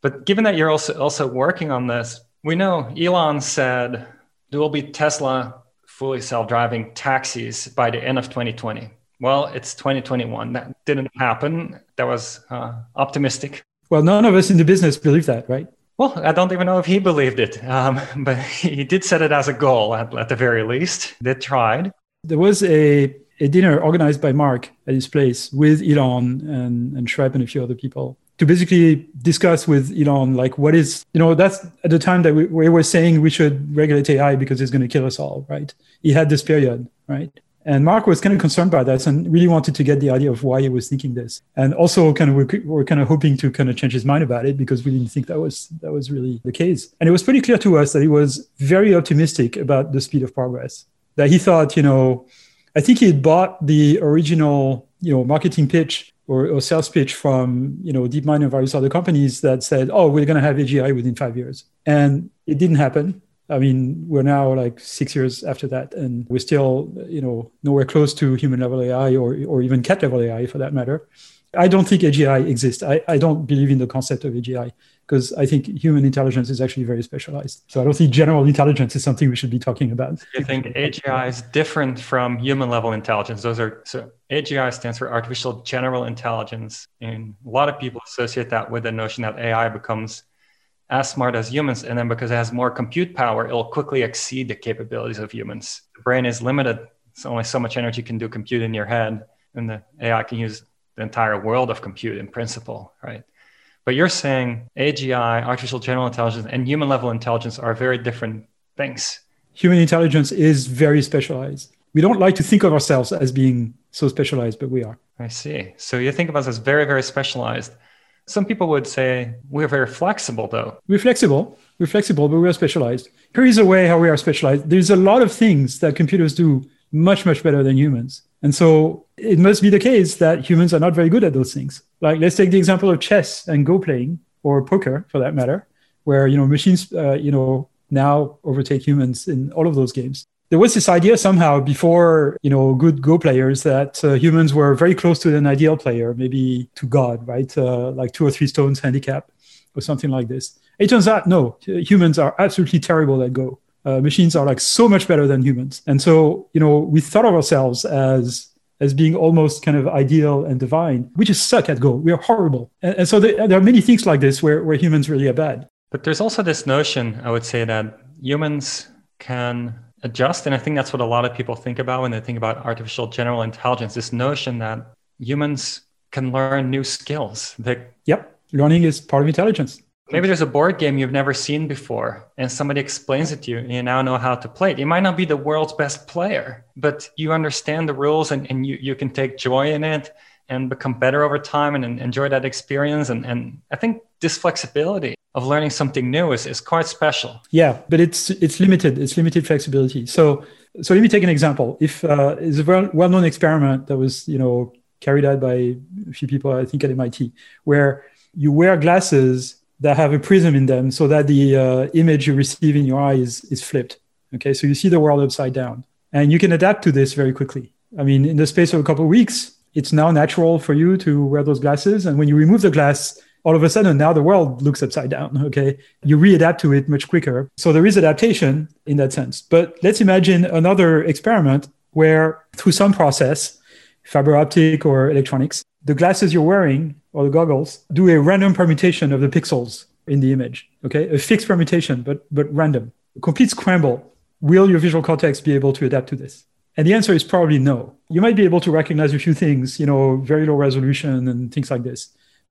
But given that you're also also working on this, we know Elon said there will be Tesla fully self-driving taxis by the end of 2020. Well, it's 2021. That didn't happen. That was uh, optimistic. Well, none of us in the business believe that, right? Well, I don't even know if he believed it, um, but he did set it as a goal at, at the very least. They tried. There was a, a dinner organized by Mark at his place with Elon and, and Schrep and a few other people to basically discuss with Elon, like what is, you know, that's at the time that we, we were saying we should regulate AI because it's going to kill us all, right? He had this period, right? And Mark was kind of concerned by that and really wanted to get the idea of why he was thinking this. And also kind of we're, we're kind of hoping to kind of change his mind about it because we didn't think that was that was really the case. And it was pretty clear to us that he was very optimistic about the speed of progress. That he thought, you know, I think he had bought the original, you know, marketing pitch or, or sales pitch from you know DeepMind and various other companies that said, "Oh, we're going to have AGI within five years," and it didn't happen. I mean, we're now like six years after that, and we're still you know nowhere close to human level AI or or even cat level AI for that matter. I don't think AGI exists. I, I don't believe in the concept of AGI because I think human intelligence is actually very specialized. So I don't think general intelligence is something we should be talking about. You think AGI is different from human level intelligence? Those are so AGI stands for artificial general intelligence, and a lot of people associate that with the notion that AI becomes as smart as humans, and then because it has more compute power, it'll quickly exceed the capabilities of humans. The brain is limited; it's only so much energy can do compute in your head, and the AI can use the entire world of compute in principle, right? But you're saying AGI, artificial general intelligence, and human level intelligence are very different things. Human intelligence is very specialized. We don't like to think of ourselves as being so specialized, but we are. I see. So you think of us as very, very specialized. Some people would say we're very flexible, though. We're flexible. We're flexible, but we are specialized. Here is a way how we are specialized. There's a lot of things that computers do much, much better than humans. And so it must be the case that humans are not very good at those things. Like let's take the example of chess and Go playing or poker for that matter, where you know machines uh, you know now overtake humans in all of those games. There was this idea somehow before you know good Go players that uh, humans were very close to an ideal player, maybe to God, right? Uh, like two or three stones handicap or something like this. It turns out no, humans are absolutely terrible at Go uh, machines are like so much better than humans. And so, you know, we thought of ourselves as as being almost kind of ideal and divine. We just suck at Go. We are horrible. And, and so there, there, are many things like this where, where humans really are bad. But there's also this notion, I would say, that humans can adjust. And I think that's what a lot of people think about when they think about artificial general intelligence this notion that humans can learn new skills. That yep, learning is part of intelligence. Maybe there's a board game you've never seen before and somebody explains it to you and you now know how to play it. You might not be the world's best player, but you understand the rules and, and you, you can take joy in it and become better over time and, and enjoy that experience. And, and I think this flexibility of learning something new is, is quite special. Yeah, but it's it's limited. It's limited flexibility. So so let me take an example. If uh, it's a well well known experiment that was you know carried out by a few people, I think at MIT, where you wear glasses that have a prism in them so that the uh, image you receive in your eye is, is flipped. Okay, so you see the world upside down. And you can adapt to this very quickly. I mean, in the space of a couple of weeks, it's now natural for you to wear those glasses. And when you remove the glass, all of a sudden now the world looks upside down. Okay, you readapt to it much quicker. So there is adaptation in that sense. But let's imagine another experiment where through some process, fiber optic or electronics, the glasses you're wearing or the goggles do a random permutation of the pixels in the image. Okay, a fixed permutation, but but random, a complete scramble. Will your visual cortex be able to adapt to this? And the answer is probably no. You might be able to recognize a few things, you know, very low resolution and things like this,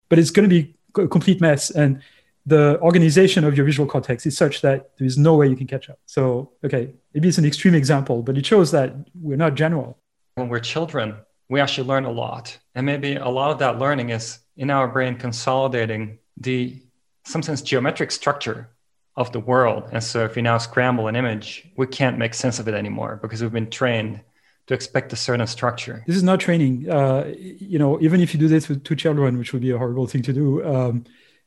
but it's going to be a complete mess. And the organization of your visual cortex is such that there is no way you can catch up. So, okay, maybe it's an extreme example, but it shows that we're not general. When we're children, we actually learn a lot. And maybe a lot of that learning is in our brain consolidating the sometimes geometric structure of the world. And so if you now scramble an image, we can't make sense of it anymore because we've been trained to expect a certain structure. This is not training. Uh, you know, even if you do this with two children, which would be a horrible thing to do, um,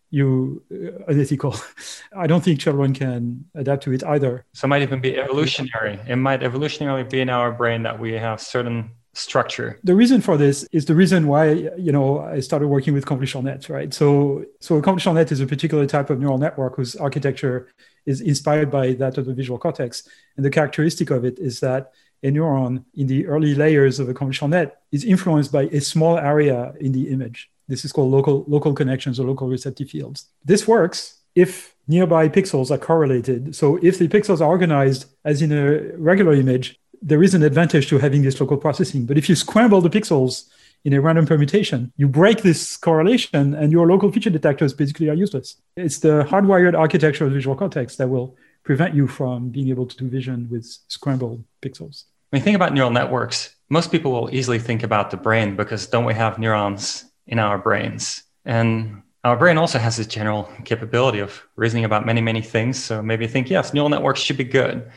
you uh, unethical. I don't think children can adapt to it either. So it might even be evolutionary. It might evolutionarily be in our brain that we have certain structure. The reason for this is the reason why you know i started working with convolutional nets right? So so convolutional net is a particular type of neural network whose architecture is inspired by that of the visual cortex. And the characteristic of it is that a neuron in the early layers of a convolutional net is influenced by a small area in the image. This is called local local connections or local receptive fields. This works if nearby pixels are correlated. So if the pixels are organized as in a regular image there is an advantage to having this local processing. But if you scramble the pixels in a random permutation, you break this correlation and your local feature detectors basically are useless. It's the hardwired architecture of visual cortex that will prevent you from being able to do vision with scrambled pixels. When you think about neural networks, most people will easily think about the brain because don't we have neurons in our brains? And our brain also has this general capability of reasoning about many, many things. So maybe you think, yes, neural networks should be good.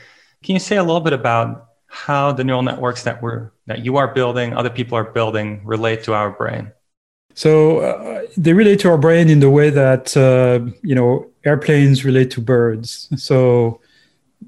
Can you say a little bit about how the neural networks that we're that you are building, other people are building, relate to our brain? So uh, they relate to our brain in the way that uh, you know airplanes relate to birds. So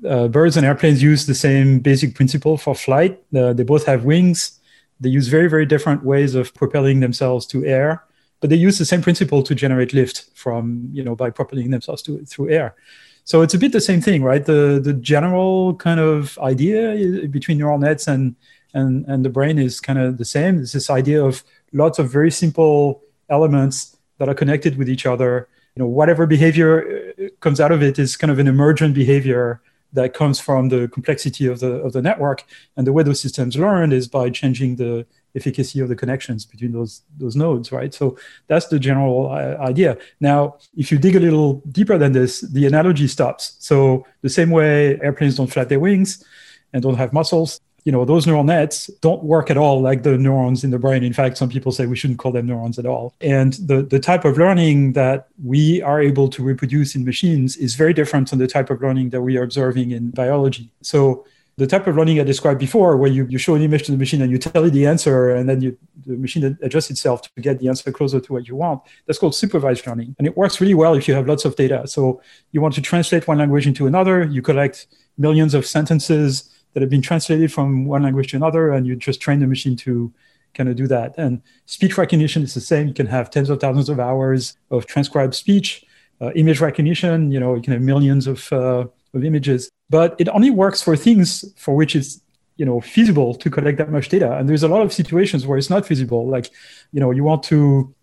uh, birds and airplanes use the same basic principle for flight. Uh, they both have wings. They use very very different ways of propelling themselves to air, but they use the same principle to generate lift from you know by propelling themselves to, through air. So it's a bit the same thing, right? The the general kind of idea between neural nets and and and the brain is kind of the same. It's this idea of lots of very simple elements that are connected with each other. You know, whatever behavior uh, comes out of it is kind of an emergent behavior that comes from the complexity of the of the network. And the way those systems learn is by changing the efficacy of the connections between those those nodes, right? So that's the general uh, idea. Now, if you dig a little deeper than this, the analogy stops. So the same way airplanes don't flap their wings and don't have muscles, you know, those neural nets don't work at all like the neurons in the brain. In fact, some people say we shouldn't call them neurons at all. And the, the type of learning that we are able to reproduce in machines is very different from the type of learning that we are observing in biology. So the type of learning I described before, where you, you show an image to the machine and you tell it the answer, and then you, the machine adjusts itself to get the answer closer to what you want, that's called supervised learning. And it works really well if you have lots of data. So you want to translate one language into another, you collect millions of sentences that have been translated from one language to another, and you just train the machine to kind of do that. And speech recognition is the same. You can have tens of thousands of hours of transcribed speech. Uh, image recognition, you know, you can have millions of, uh, of images but it only works for things for which it's you know feasible to collect that much data. And there's a lot of situations where it's not feasible. Like you know you want to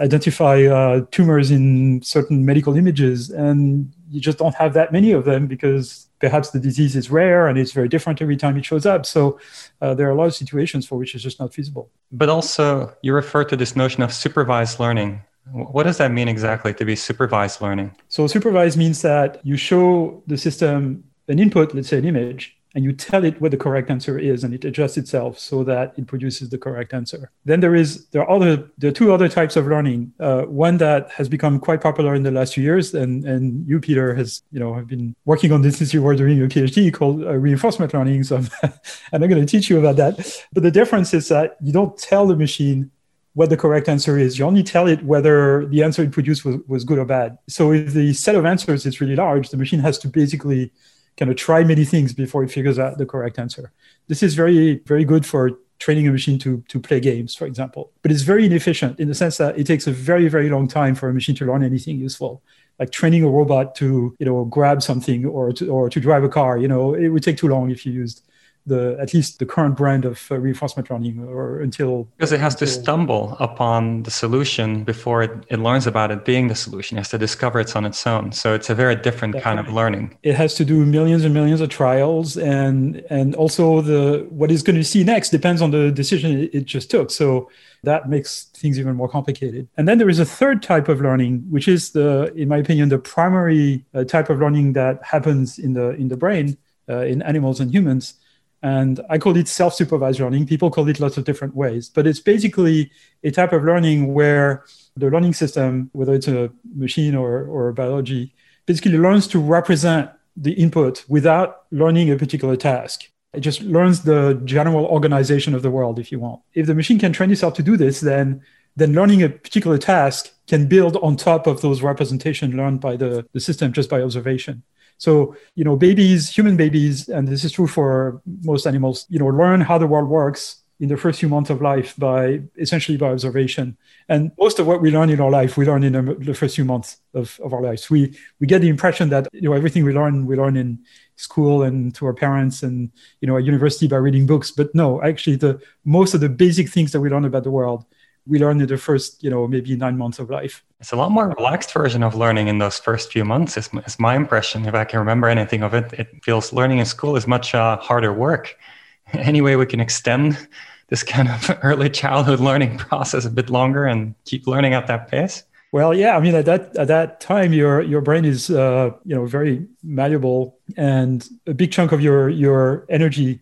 identify uh, tumors in certain medical images and you just don't have that many of them because perhaps the disease is rare and it's very different every time it shows up. So uh, there are a lot of situations for which it's just not feasible. But also you refer to this notion of supervised learning. What does that mean exactly to be supervised learning? So, supervised means that you show the system an input, let's say an image, and you tell it what the correct answer is and it adjusts itself so that it produces the correct answer then there is there are other there are two other types of learning uh, one that has become quite popular in the last few years and and you Pieter has you know have been working on this since you were doing your phd called uh, reinforcement learning so i'm, I'm going to teach you about that but the difference is that you don't tell the machine what the correct answer is. You only tell it whether the answer it produced was, was good or bad. So if the set of answers is really large, the machine has to basically kind of try many things before it figures out the correct answer. This is very, very good for training a machine to, to play games, for example. But it's very inefficient in the sense that it takes a very, very long time for a machine to learn anything useful. Like training a robot to, you know, grab something or to, or to drive a car, you know, it would take too long if you used the at least the current brand of uh, reinforcement learning or until because it has until, to stumble upon the solution before it, it learns about it being the solution. It has to discover it's on its own. So it's a very different kind of learning. It has to do millions and millions of trials and and also the what it's going to see next depends on the decision it, it just took. So that makes things even more complicated. And then there is a third type of learning, which is the, in my opinion, the primary uh, type of learning that happens in the in the brain uh, in animals and humans, and I call it self supervised learning. People call it lots of different ways, but it's basically a type of learning where the learning system, whether it's a machine or, or biology, basically learns to represent the input without learning a particular task. It just learns the general organization of the world, if you want. If the machine can train itself to do this, then then learning a particular task can build on top of those representation learned by the, the system just by observation. So, you know, babies, human babies, and this is true for most animals, you know, learn how the world works in the first few months of life by essentially by observation. And most of what we learn in our life, we learn in the first few months of, of our lives. We we get the impression that you know everything we learn, we learn in school and to our parents and you know at university by reading books. But no, actually, the most of the basic things that we learn about the world we learn in the first, you know, maybe nine months of life. It's a lot more relaxed version of learning in those first few months. Is, is my impression. If I can remember anything of it, it feels learning in school is much uh, harder work. Any way we can extend this kind of early childhood learning process a bit longer and keep learning at that pace. Well, yeah, I mean, at that at that time, your your brain is uh, you know very malleable, and a big chunk of your your energy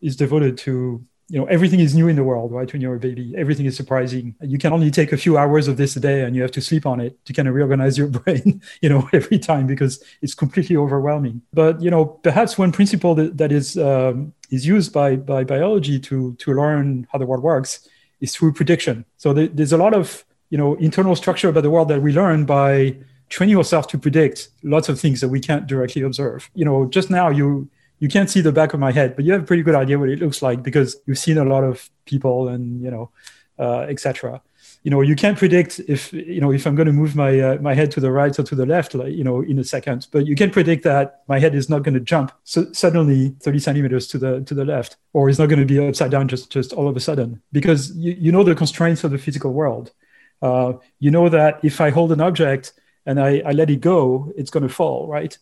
is devoted to you know everything is new in the world right when you're a baby. Everything is surprising. You can only take a few hours of this a day and you have to sleep on it to kind of reorganize your brain you know every time because it's completely overwhelming. But you know perhaps one principle that, that is um, is used by by biology to to learn how the world works is through prediction. So there's a lot of you know internal structure about the world that we learn by training ourselves to predict lots of things that we can't directly observe. You know just now you you can't see the back of my head, but you have a pretty good idea what it looks like because you've seen a lot of people and you know, uh, etc. You know, you can't predict if you know if I'm going to move my uh, my head to the right or to the left, like you know, in a second. But you can predict that my head is not going to jump so suddenly 30 centimeters to the to the left, or it's not going to be upside down just just all of a sudden because you, you know the constraints of the physical world. Uh, you know that if I hold an object and I, I let it go, it's going to fall, right?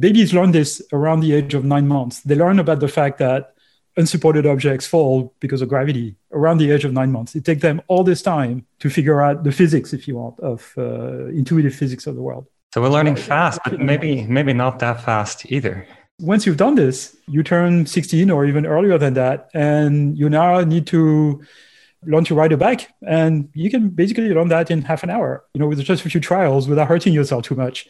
Babies learn this around the age of nine months. They learn about the fact that unsupported objects fall because of gravity around the age of nine months. It takes them all this time to figure out the physics, if you want, of uh, intuitive physics of the world. So we're learning fast, but maybe maybe not that fast either. Once you've done this, you turn 16 or even earlier than that, and you now need to learn to ride a bike. And you can basically learn that in half an hour, you know, with just a few trials without hurting yourself too much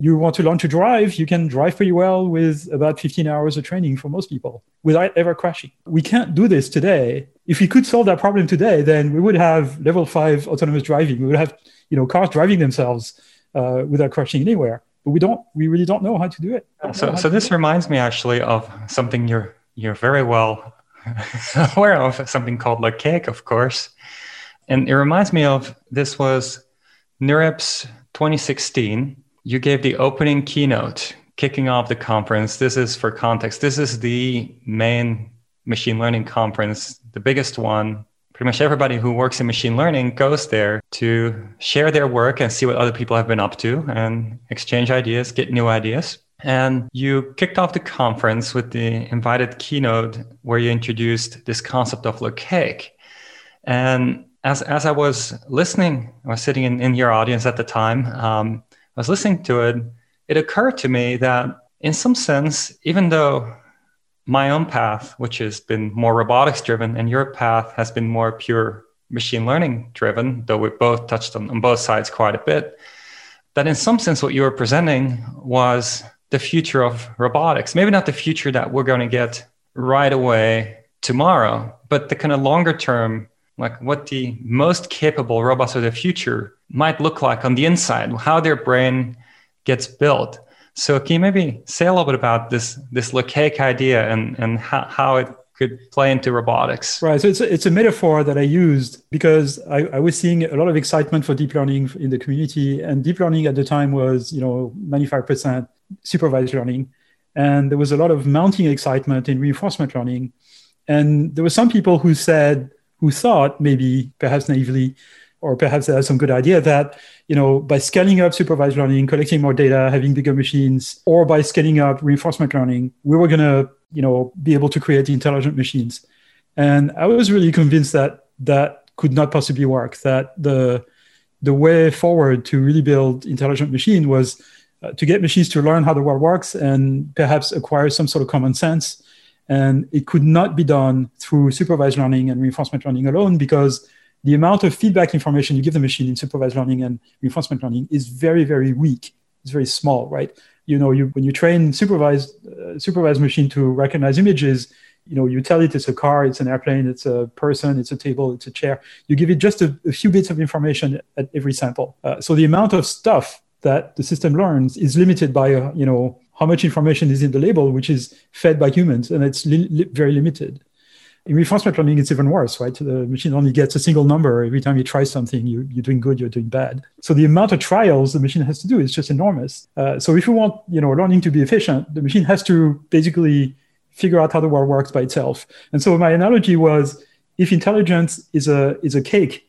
you want to learn to drive, you can drive pretty well with about 15 hours of training for most people without ever crashing. We can't do this today. If we could solve that problem today, then we would have level five autonomous driving. We would have, you know, cars driving themselves uh, without crashing anywhere. But we don't. We really don't know how to do it. So, so this reminds me actually of something you're you're very well aware of. Something called cake, of course, and it reminds me of this was NeurIPS 2016 you gave the opening keynote kicking off the conference. This is for context. This is the main machine learning conference, the biggest one. Pretty much everybody who works in machine learning goes there to share their work and see what other people have been up to and exchange ideas, get new ideas. And you kicked off the conference with the invited keynote where you introduced this concept of LeCake. And as as I was listening, I was sitting in, in your audience at the time. Um, I was listening to it. It occurred to me that, in some sense, even though my own path, which has been more robotics driven, and your path has been more pure machine learning driven, though we both touched on, on both sides quite a bit, that in some sense, what you were presenting was the future of robotics. Maybe not the future that we're going to get right away tomorrow, but the kind of longer term, like what the most capable robots of the future might look like on the inside, how their brain gets built. So can you maybe say a little bit about this this cake idea and, and how, how it could play into robotics? Right. So it's a, it's a metaphor that I used because I, I was seeing a lot of excitement for deep learning in the community. And deep learning at the time was, you know, 95% supervised learning. And there was a lot of mounting excitement in reinforcement learning. And there were some people who said, who thought maybe perhaps naively, or perhaps they had some good idea that, you know, by scaling up supervised learning, collecting more data, having bigger machines, or by scaling up reinforcement learning, we were going to, you know, be able to create intelligent machines. And I was really convinced that that could not possibly work, that the, the way forward to really build intelligent machine was uh, to get machines to learn how the world works and perhaps acquire some sort of common sense. And it could not be done through supervised learning and reinforcement learning alone because the amount of feedback information you give the machine in supervised learning and reinforcement learning is very, very weak. It's very small, right? You know, you, when you train supervised uh, supervised machine to recognize images, you know, you tell it it's a car, it's an airplane, it's a person, it's a table, it's a chair. You give it just a, a few bits of information at every sample. Uh, so the amount of stuff that the system learns is limited by uh, you know how much information is in the label, which is fed by humans, and it's li- li- very limited. In reinforcement learning, it's even worse, right? The machine only gets a single number every time you try something. You, you're doing good, you're doing bad. So the amount of trials the machine has to do is just enormous. Uh, so if you want, you know, learning to be efficient, the machine has to basically figure out how the world works by itself. And so my analogy was, if intelligence is a is a cake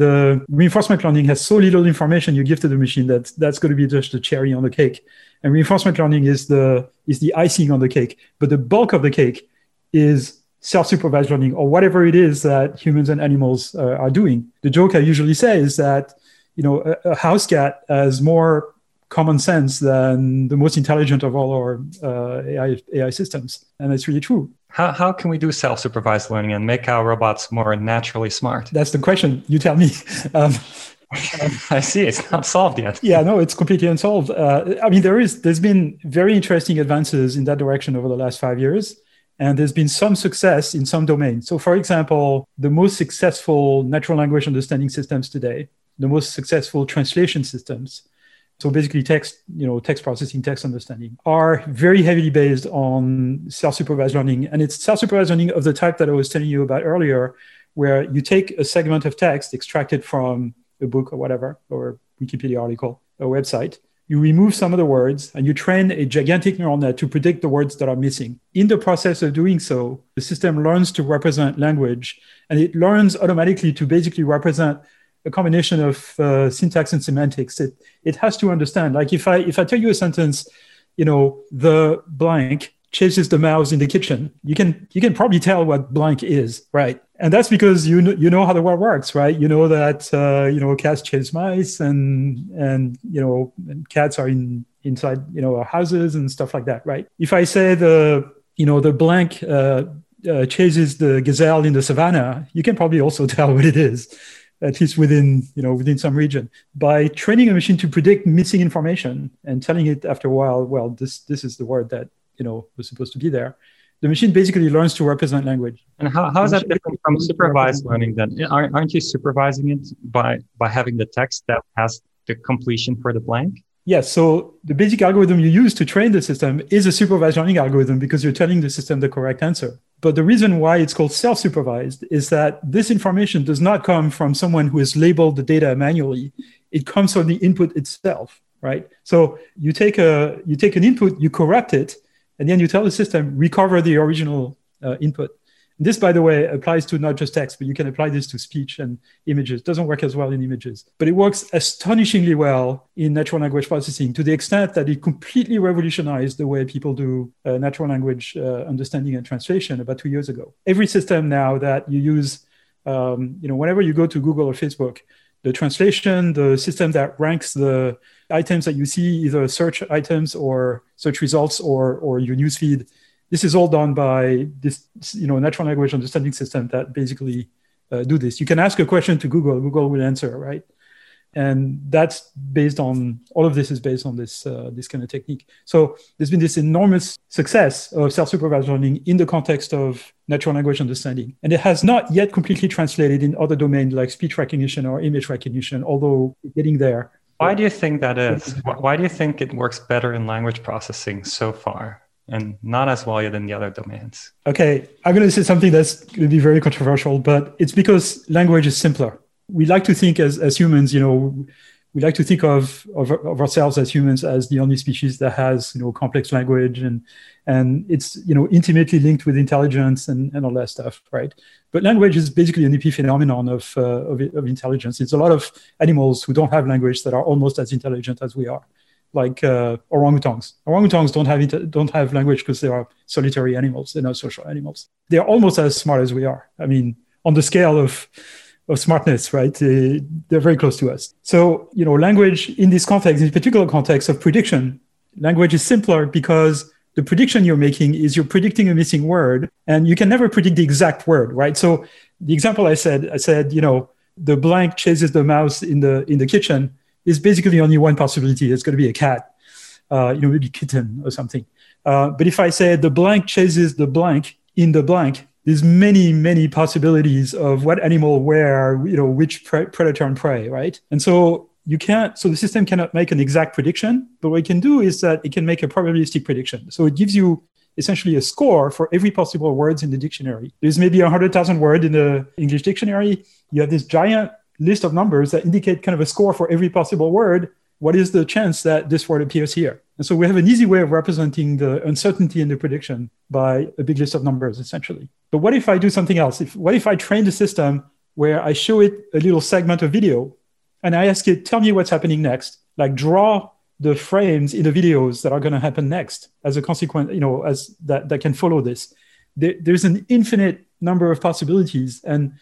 the reinforcement learning has so little information you give to the machine that that's going to be just the cherry on the cake. And reinforcement learning is the is the icing on the cake. But the bulk of the cake is self-supervised learning or whatever it is that humans and animals uh, are doing. The joke I usually say is that you know a, a house cat has more common sense than the most intelligent of all our uh, AI, AI systems. And it's really true. How, how can we do self supervised learning and make our robots more naturally smart? That's the question. You tell me. Um, I see. It's not solved yet. yeah, no, it's completely unsolved. Uh, I mean, there is there's been very interesting advances in that direction over the last five years, and there's been some success in some domains. So, for example, the most successful natural language understanding systems today, the most successful translation systems, so basically text you know text processing text understanding are very heavily based on self-supervised learning. And it's self-supervised learning of the type that i was telling you about earlier where you take a segment of text extracted from a book or whatever or wikipedia article a website you remove some of the words and you train a gigantic neural net to predict the words that are missing. In the process of doing so the system learns to represent language and it learns automatically to basically represent a combination of uh, syntax and semantics. It it has to understand. Like if I if I tell you a sentence, you know, the blank chases the mouse in the kitchen, you can you can probably tell what blank is, right? And that's because you know, you know how the world works, right? You know that uh, you know cats chase mice, and and you know and cats are in inside you know houses and stuff like that, right? If I say the you know the blank uh, uh, chases the gazelle in the savannah, you can probably also tell what it is at least within you know within some region by training a machine to predict missing information and telling it after a while well this this is the word that you know was supposed to be there the machine basically learns to represent language and how, how is that different from supervised learning then aren't you supervising it by by having the text that has the completion for the blank Yes. So the basic algorithm you use to train the system is a supervised learning algorithm because you're telling the system the correct answer. But the reason why it's called self supervised is that this information does not come from someone who has labeled the data manually. It comes from the input itself, right? So you take a you take an input, you corrupt it, and then you tell the system recover the original uh, input. This, by the way, applies to not just text, but you can apply this to speech and images. It doesn't work as well in images, but it works astonishingly well in natural language processing to the extent that it completely revolutionized the way people do uh, natural language uh, understanding and translation about two years ago. Every system now that you use Um, you know, whenever you go to Google or Facebook, the translation, the system that ranks the items that you see, either search items or search results or or your newsfeed, this is all done by this you know natural language understanding system that basically uh, do this. You can ask a question to Google, Google will answer, right? and that's based on all of this is based on this uh, this kind of technique. So there's been this enormous success of self-supervised learning in the context of natural language understanding. And it has not yet completely translated in other domains like speech recognition or image recognition although getting there. Why do you think that is? Why do you think it works better in language processing so far and not as valued in the other domains okay i'm going to say something that's going to be very controversial but it's because language is simpler we like to think as, as humans, you know, we like to think of, of, of ourselves as humans as the only species that has, you know, complex language and and it's you know intimately linked with intelligence and, and all that stuff, right? But language is basically an epiphenomenon of, uh, of of intelligence. It's a lot of animals who don't have language that are almost as intelligent as we are, like uh, orangutans. Orangutans don't have don't have language because they are solitary animals. They're not social animals. They're almost as smart as we are. I mean, on the scale of of smartness, right? Uh, they're very close to us. So, you know, language in this context, in particular context of prediction, language is simpler because the prediction you're making is you're predicting a missing word and you can never predict the exact word, right? So the example I said, I said, you know, the blank chases the mouse in the in the kitchen is basically only one possibility. It's going to be a cat, uh, you know, maybe kitten or something. Uh, but if I say the blank chases the blank in the blank, there's many many possibilities of what animal where you know which pre- predator and prey right and so you can't so the system cannot make an exact prediction but what it can do is that it can make a probabilistic prediction so it gives you essentially a score for every possible words in the dictionary there's maybe 100000 words in the english dictionary you have this giant list of numbers that indicate kind of a score for every possible word what is the chance that this word appears here and so we have an easy way of representing the uncertainty in the prediction by a big list of numbers, essentially. But what if I do something else? If, what if I train the system where I show it a little segment of video and I ask it, tell me what's happening next? Like draw the frames in the videos that are going to happen next as a consequence, you know, as that, that can follow this. There, there's an infinite number of possibilities. And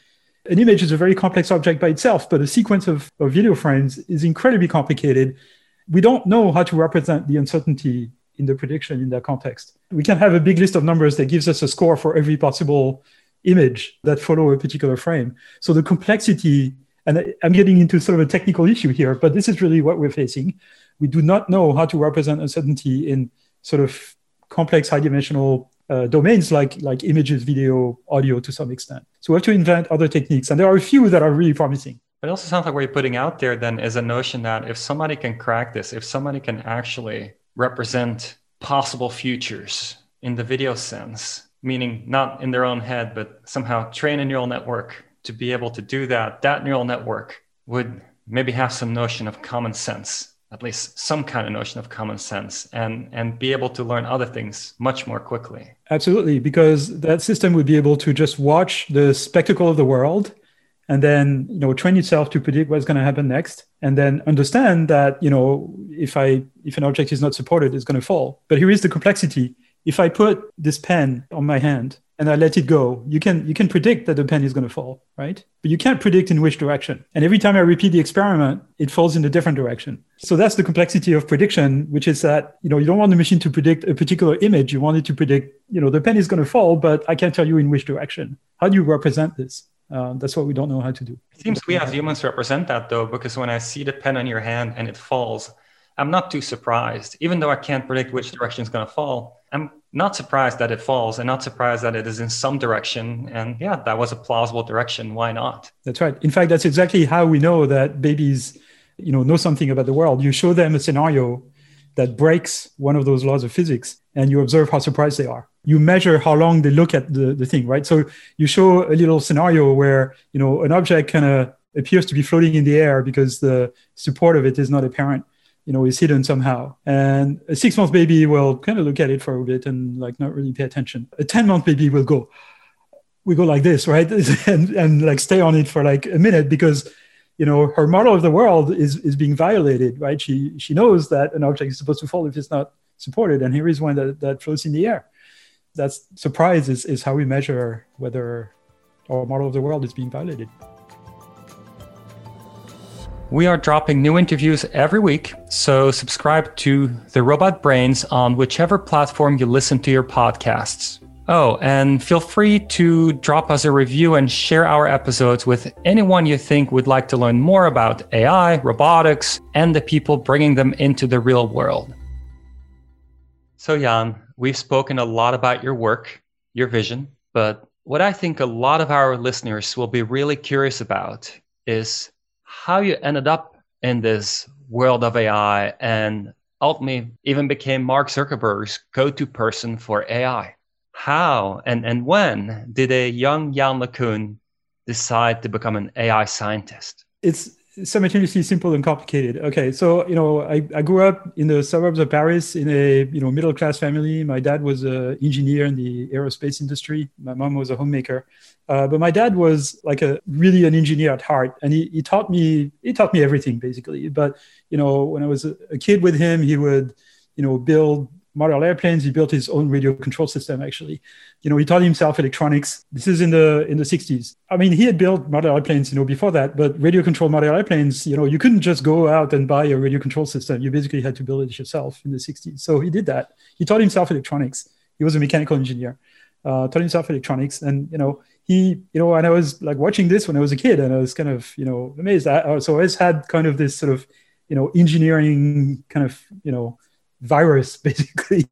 an image is a very complex object by itself, but a sequence of, of video frames is incredibly complicated we don't know how to represent the uncertainty in the prediction in that context. We can have a big list of numbers that gives us a score for every possible image that follow a particular frame. So the complexity, and I'm getting into sort of a technical issue here, but this is really what we're facing. We do not know how to represent uncertainty in sort of complex high dimensional uh, domains like like images, video, audio to some extent. So we have to invent other techniques, and there are a few that are really promising. But it also sounds like what you're putting out there then is a notion that if somebody can crack this, if somebody can actually represent possible futures in the video sense, meaning not in their own head, but somehow train a neural network to be able to do that, that neural network would maybe have some notion of common sense, at least some kind of notion of common sense, and, and be able to learn other things much more quickly. Absolutely, because that system would be able to just watch the spectacle of the world and then you know train itself to predict what's going to happen next and then understand that you know if i if an object is not supported it's going to fall but here is the complexity if i put this pen on my hand and i let it go. You can you can predict that the pen is going to fall right? But you can't predict in which direction. And every time i repeat the experiment it falls in a different direction. So that's the complexity of prediction which is that you know you don't want the machine to predict a particular image. You want it to predict you know the pen is going to fall but i can't tell you in which direction. How do you represent this? Uh, that's what we don't know how to do. It seems we as humans represent that though, because when I see the pen on your hand and it falls, I'm not too surprised. Even though I can't predict which direction it's going to fall, I'm not surprised that it falls and not surprised that it is in some direction. And yeah, that was a plausible direction. Why not? That's right. In fact, that's exactly how we know that babies, you know, know something about the world. You show them a scenario that breaks one of those laws of physics and you observe how surprised they are you measure how long they look at the, the thing right so you show a little scenario where you know an object kind of appears to be floating in the air because the support of it is not apparent you know is hidden somehow. And a six month baby will kind of look at it for a bit and like not really pay attention. A 10 month baby will go we go like this right? And, and like stay on it for like a minute because you know her model of the world is is being violated right? She she knows that an object is supposed to fall if it's not supported. And here is one that, that floats in the air. That's surprise is, is how we measure whether our model of the world is being violated. We are dropping new interviews every week, so subscribe to The Robot Brains on whichever platform you listen to your podcasts. Oh, and feel free to drop us a review and share our episodes with anyone you think would like to learn more about AI, robotics, and the people bringing them into the real world. So, Yann, we've spoken a lot about your work, your vision, but what I think a lot of our listeners will be really curious about is how you ended up in this world of AI and ultimately even became Mark Zuckerberg's go to person for AI how and, and when did a young Yann LeCun decide to become an AI scientist? It's simultaneously simple and complicated. Okay, so you know, I, I grew up in the suburbs of Paris in a you know middle class family. My dad was an engineer in the aerospace industry. My mom was a homemaker, uh, but my dad was like a really an engineer at heart, and he, he taught me he taught me everything basically. But you know, when I was a, a kid with him, he would you know build model airplanes. He built his own radio control system. Actually, you know, he taught himself electronics. This is in the in the 60s. I mean, he had built model airplanes, you know, before that. But radio control model airplanes, you know, you couldn't just go out and buy a radio control system. You basically had to build it yourself in the 60s. So he did that. He taught himself electronics. He was a mechanical engineer. Uh, taught himself electronics, and you know, he, you know, and I was like watching this when I was a kid, and I was kind of, you know, amazed. I, so I always had kind of this sort of, you know, engineering kind of, you know virus basically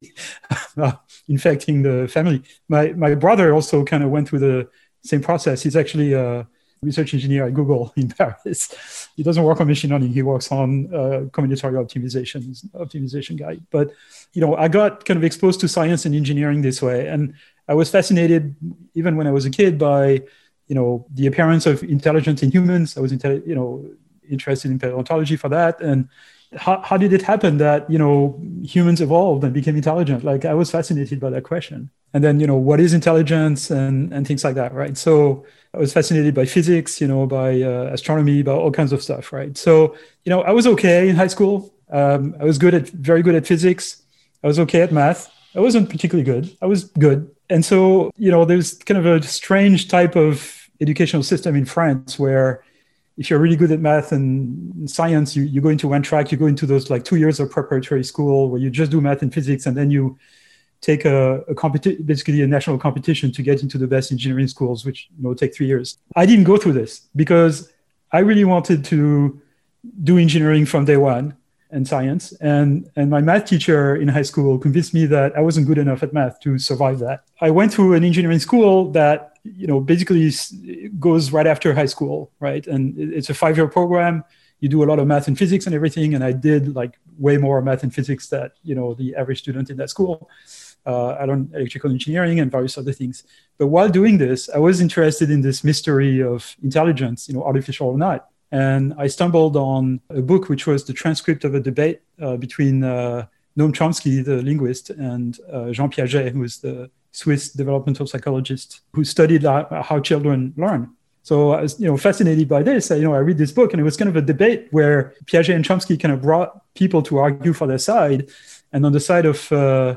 uh, infecting the family. My my brother also kind of went through the same process. He's actually a research engineer at Google in Paris. He doesn't work on machine learning. He works on uh, combinatorial optimization, optimization guy. But you know, I got kind of exposed to science and engineering this way, and I was fascinated even when I was a kid by you know the appearance of intelligence in humans. I was you know interested in paleontology for that, and how, how did it happen that you know humans evolved and became intelligent. Like i was fascinated by that question. And then you know what is intelligence and and things like that right? So i was fascinated by physics you know by uh, astronomy by all kinds of stuff right? So you know i was okay in high school. Um, i was good at very good at physics. I was okay at math. I wasn't particularly good. I was good. And so you know there's kind of a strange type of educational system in france where if you're really good at math and science, you, you go into one track, you go into those like two years of preparatory school where you just do math and physics, and then you take a, a competition, basically a national competition to get into the best engineering schools, which you know take three years. I didn't go through this because I really wanted to do engineering from day one and science. And, and my math teacher in high school convinced me that I wasn't good enough at math to survive that. I went to an engineering school that, you know, basically goes right after high school, right? And it's a five year program. You do a lot of math and physics and everything. And I did like way more math and physics that, you know, the average student in that school. Uh, I learned electrical engineering and various other things. But while doing this, I was interested in this mystery of intelligence, you know, artificial or not. And I stumbled on a book which was the transcript of a debate uh, between uh, Noam Chomsky, the linguist, and uh, Jean Piaget, who is the Swiss developmental psychologist who studied how children learn. So I was, you know, fascinated by this. I, you know, I read this book, and it was kind of a debate where Piaget and Chomsky kind of brought people to argue for their side, and on the side of uh,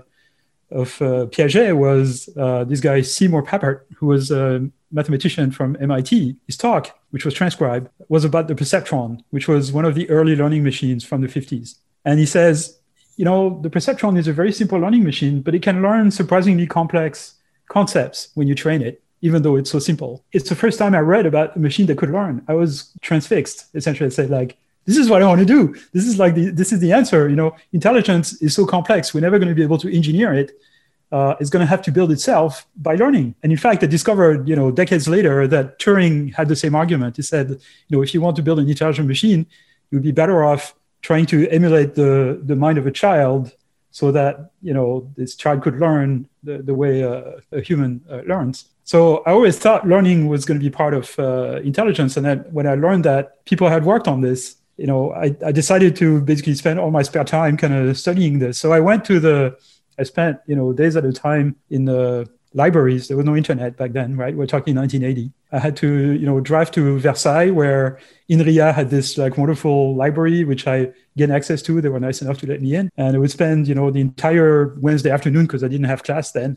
of uh, Piaget was uh, this guy Seymour Papert, who was a mathematician from MIT. His talk, which was transcribed, was about the perceptron, which was one of the early learning machines from the 50s. And he says, you know, the perceptron is a very simple learning machine, but it can learn surprisingly complex concepts when you train it, even though it's so simple. It's the first time I read about a machine that could learn. I was transfixed. Essentially, I said, like, this is what I want to do. This is like the, this is the answer. You know, intelligence is so complex. We're never going to be able to engineer it. Uh, it's going to have to build itself by learning. And in fact, I discovered, you know, decades later that Turing had the same argument. He said, you know, if you want to build an intelligent machine, you'd be better off trying to emulate the the mind of a child so that you know this child could learn the, the way a, a human uh, learns so i always thought learning was going to be part of uh, intelligence and then when i learned that people had worked on this you know, I, I decided to basically spend all my spare time kind of studying this. So I went to the, I spent, you know, days at a time in the libraries. There was no internet back then, right? We're talking 1980. I had to, you know, drive to Versailles where INRIA had this like wonderful library, which I gained access to. They were nice enough to let me in. And I would spend, you know, the entire Wednesday afternoon because I didn't have class then,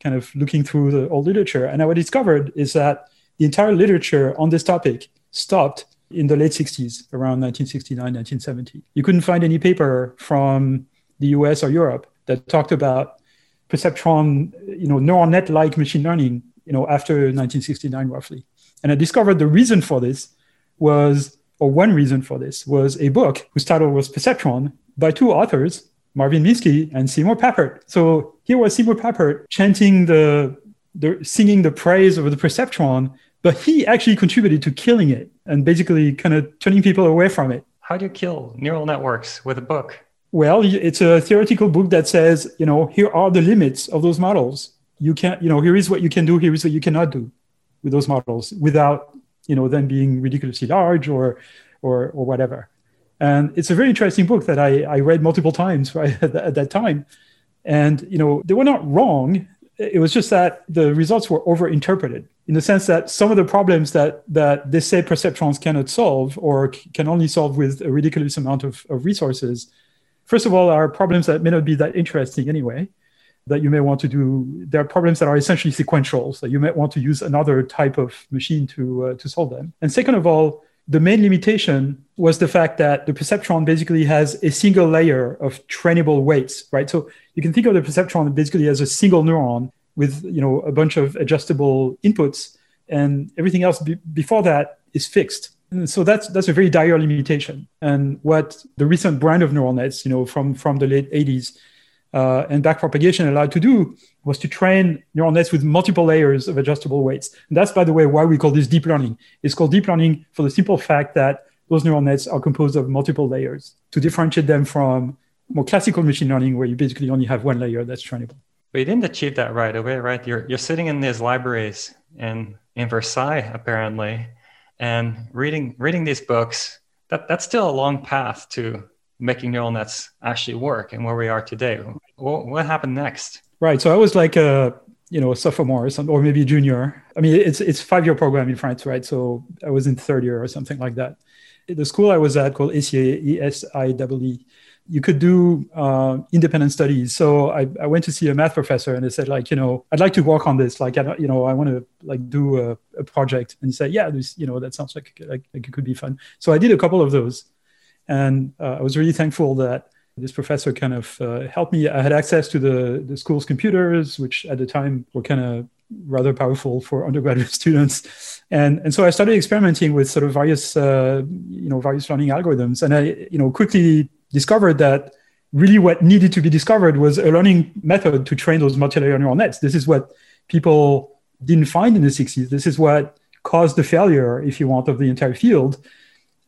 kind of looking through the old literature. And what I discovered is that the entire literature on this topic stopped in the late 60s, around 1969, 1970. You couldn't find any paper from the US or Europe that talked about perceptron, you know, neural net-like machine learning, you know, after 1969 roughly. And I discovered the reason for this was, or one reason for this was a book whose title was Perceptron by two authors, Marvin Minsky and Seymour Papert. So here was Seymour Papert chanting the, the singing the praise of the perceptron, but he actually contributed to killing it and basically kind of turning people away from it. How do you kill neural networks with a book? Well, it's a theoretical book that says, you know, here are the limits of those models. You can't, you know, here is what you can do, here is what you cannot do with those models without, you know, them being ridiculously large or or or whatever. And it's a very interesting book that I, I read multiple times right at, at that time. And you know, they were not wrong. It was just that the results were overinterpreted in the sense that some of the problems that that they say perceptrons cannot solve or can only solve with a ridiculous amount of, of resources, first of all, are problems that may not be that interesting anyway. That you may want to do. There are problems that are essentially sequential, so you might want to use another type of machine to uh, to solve them. And second of all, the main limitation was the fact that the perceptron basically has a single layer of trainable weights, right? So you can think of the perceptron basically as a single neuron with you know a bunch of adjustable inputs, and everything else be- before that is fixed. So that's that's a very dire limitation. And what the recent brand of neural nets, you know, from from the late 80s uh, and backpropagation allowed to do was to train neural nets with multiple layers of adjustable weights. And that's, by the way, why we call this deep learning. It's called deep learning for the simple fact that those neural nets are composed of multiple layers to differentiate them from more classical machine learning, where you basically only have one layer that's trainable. But you didn't achieve that right away, right? You're, you're sitting in these libraries in, in Versailles, apparently, and reading, reading these books. That, that's still a long path to making neural nets actually work and where we are today. What, what happened next? Right. So I was like a you know a sophomore or, some, or maybe junior. I mean, it's it's five year program in France, right? So I was in third year or something like that. The school I was at called ACA you could do uh, independent studies. So I, I went to see a math professor and I said like, you know, I'd like to work on this. Like, I, you know, I want to like do a, a project. And he said, yeah, this, you know, that sounds like, like, like it could be fun. So I did a couple of those. And uh, I was really thankful that this professor kind of uh, helped me. I had access to the, the school's computers, which at the time were kind of rather powerful for undergraduate students. And, and so I started experimenting with sort of various, uh, you know, various learning algorithms. And I, you know, quickly discovered that really what needed to be discovered was a learning method to train those multilayer neural nets. This is what people didn't find in the 60s. This is what caused the failure, if you want, of the entire field.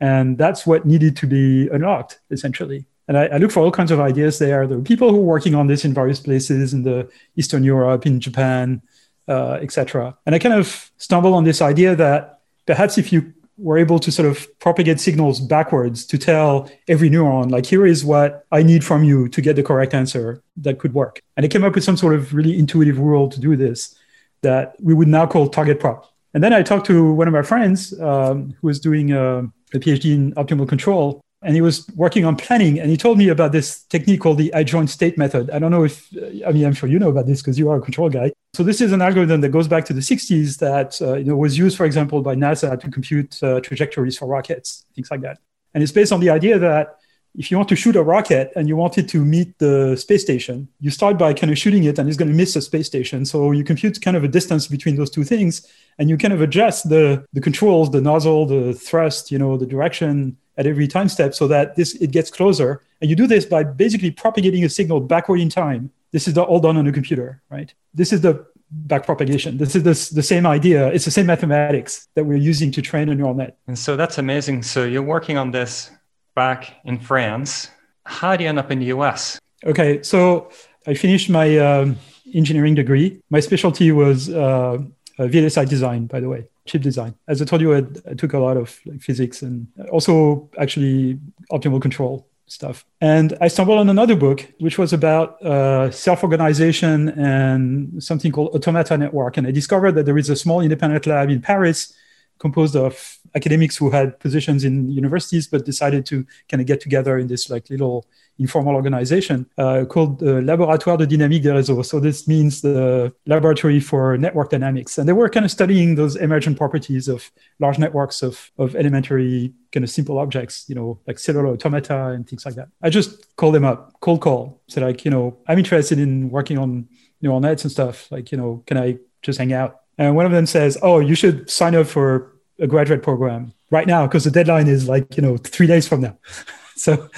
And that's what needed to be unlocked, essentially. And I, I look for all kinds of ideas there. There were people who are working on this in various places in the Eastern Europe, in Japan, uh, etc. And I kind of stumbled on this idea that perhaps if you were able to sort of propagate signals backwards to tell every neuron, like, here is what I need from you to get the correct answer, that could work. And I came up with some sort of really intuitive rule to do this that we would now call target prop. And then I talked to one of my friends um, who was doing a, a PhD in optimal control, and he was working on planning. And he told me about this technique called the adjoint state method. I don't know if, I mean, I'm sure you know about this because you are a control guy. So this is an algorithm that goes back to the 60s that uh, you know was used, for example, by NASA to compute uh, trajectories for rockets, things like that. And it's based on the idea that if you want to shoot a rocket and you want it to meet the space station, you start by kind of shooting it and it's going to miss the space station. So you compute kind of a distance between those two things and you kind of adjust the, the controls, the nozzle, the thrust, you know, the direction at every time step so that this it gets closer. And you do this by basically propagating a signal backward in time. This is the, all done on a computer, right? This is the backpropagation. This is the, the same idea. It's the same mathematics that we're using to train a neural net. And so that's amazing. So you're working on this back in France. How do you end up in the US? Okay, so I finished my um, engineering degree. My specialty was uh, VLSI design, by the way, chip design. As I told you, I, I took a lot of like, physics and also actually optimal control stuff. And I stumbled on another book, which was about uh, self organization and something called Automata Network. And I discovered that there is a small independent lab in Paris composed of academics who had positions in universities but decided to kind of get together in this like little informal organization uh, called the Laboratoire de Dynamique des Réseaux. So this means the Laboratory for Network Dynamics. And they were kind of studying those emergent properties of large networks of, of elementary kind of simple objects, you know, like cellular automata and things like that. I just called them up, cold call, said like, you know, I'm interested in working on neural nets and stuff. Like, you know, can I just hang out? And one of them says, oh, you should sign up for a graduate program right now because the deadline is like, you know, three days from now. so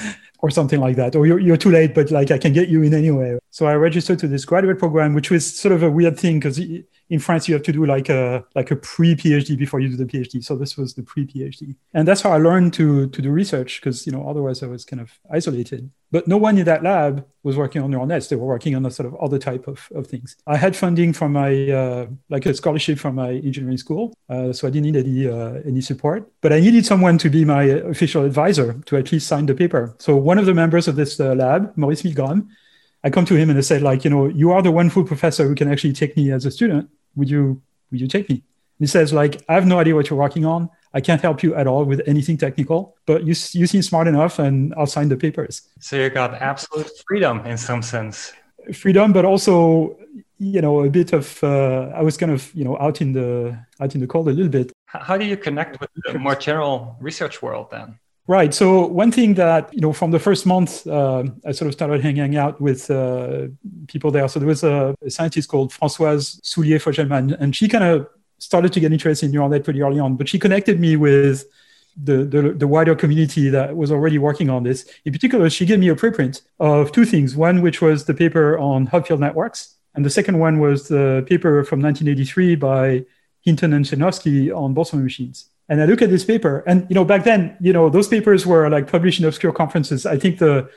or something like that, or you're, you're too late, but like I can get you in anyway. So I registered to this graduate program, which was sort of a weird thing because in France you have to do like a like a pre PhD before you do the PhD. So this was the pre PhD, and that's how I learned to to do research because you know otherwise I was kind of isolated. But no one in that lab was working on neural nets. They were working on a sort of other type of, of things. I had funding from my uh, like a scholarship from my engineering school, uh, so I didn't need any uh, any support. But I needed someone to be my official advisor to at least sign the paper. So one of the members of this uh, lab, Maurice Milgram, I come to him and I said like, you know, you are the one full professor who can actually take me as a student would you would you take me? And he says like, I have no idea what you're working on. I can't help you at all with anything technical, but you you seem smart enough, and I'll sign the papers. So you got absolute freedom in some sense. Freedom, but also you know a bit of uh, I was kind of you know out in the out in the cold a little bit. How do you connect with the more general research world then? Right. So one thing that you know from the first month, uh, I sort of started hanging out with uh, people there. So there was a, a scientist called Françoise Soulié-Fogelman, and she kind of started to get interested in neural net pretty early on. But she connected me with the, the, the wider community that was already working on this. In particular, she gave me a preprint of two things. One, which was the paper on Hopfield networks, and the second one was the paper from 1983 by Hinton and Sejnowski on Boltzmann machines. And I look at this paper, and you know, back then, you know, those papers were like published in obscure conferences. I think the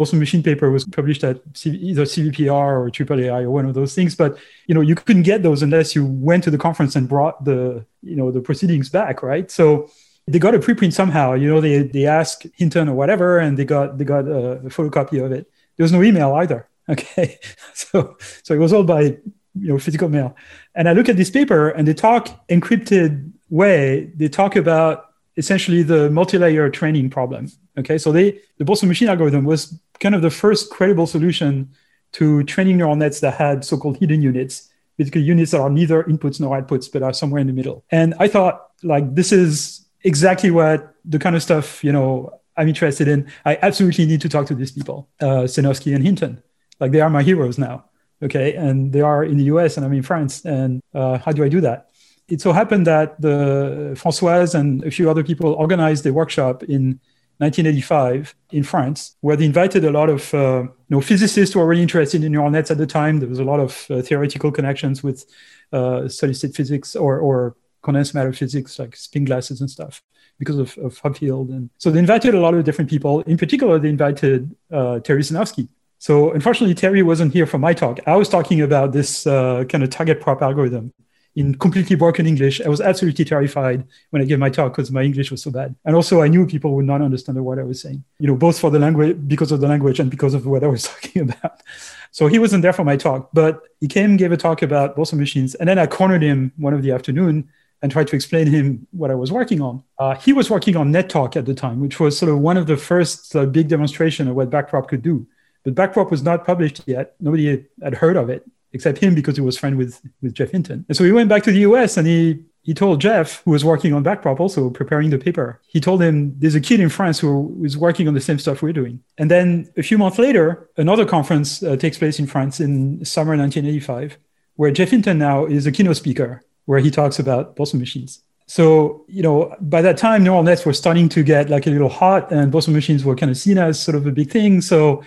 Boltzmann machine paper was published at either CVPR or AAAI or one of those things. But you know, you couldn't get those unless you went to the conference and brought the you know the proceedings back, right? So they got a preprint somehow. You know, they they asked Hinton or whatever, and they got they got a, photocopy of it. There was no email either. Okay, so so it was all by you know physical mail. And I look at this paper, and they talk encrypted way, they talk about essentially the multi-layer training problem. Okay, so they the Boltzmann machine algorithm was kind of the first credible solution to training neural nets that had so-called hidden units, basically units that are neither inputs nor outputs, but are somewhere in the middle. And I thought, like, this is exactly what the kind of stuff you know I'm interested in. I absolutely need to talk to these people, uh, Sejnowski and Hinton. Like, they are my heroes now. Okay, and they are in the U.S. and I'm in France. And uh, how do I do that? It so happened that the Françoise and a few other people organized a workshop in 1985 in France, where they invited a lot of uh, you know, physicists who were really interested in neural nets at the time. There was a lot of uh, theoretical connections with uh, solid state physics or, or condensed matter physics, like spin glasses and stuff, because of, of Hopfield. And so they invited a lot of different people. In particular, they invited uh, Terry Sejnowski. So unfortunately, Terry wasn't here for my talk. I was talking about this uh, kind of target prop algorithm in completely broken English. I was absolutely terrified when I gave my talk because my English was so bad. And also, I knew people would not understand what I was saying, you know, both for the language, because of the language and because of what I was talking about. So he wasn't there for my talk, but he came, gave a talk about Boltzmann machines. And then I cornered him one of the afternoon and tried to explain him what I was working on. Uh, he was working on NetTalk at the time, which was sort of one of the first uh, big demonstration of what backprop could do. But backprop was not published yet. Nobody had heard of it except him because he was friend with with Geoff Hinton. And so he went back to the US and he he told Geoff, who was working on Backprop, also preparing the paper, he told him there's a kid in France who is working on the same stuff we're doing. And then a few months later, another conference uh, takes place in France in summer 1985, where Geoff Hinton now is a keynote speaker, where he talks about Boltzmann machines. So, you know, by that time, neural nets were starting to get like a little hot and Boltzmann machines were kind of seen as sort of a big thing. So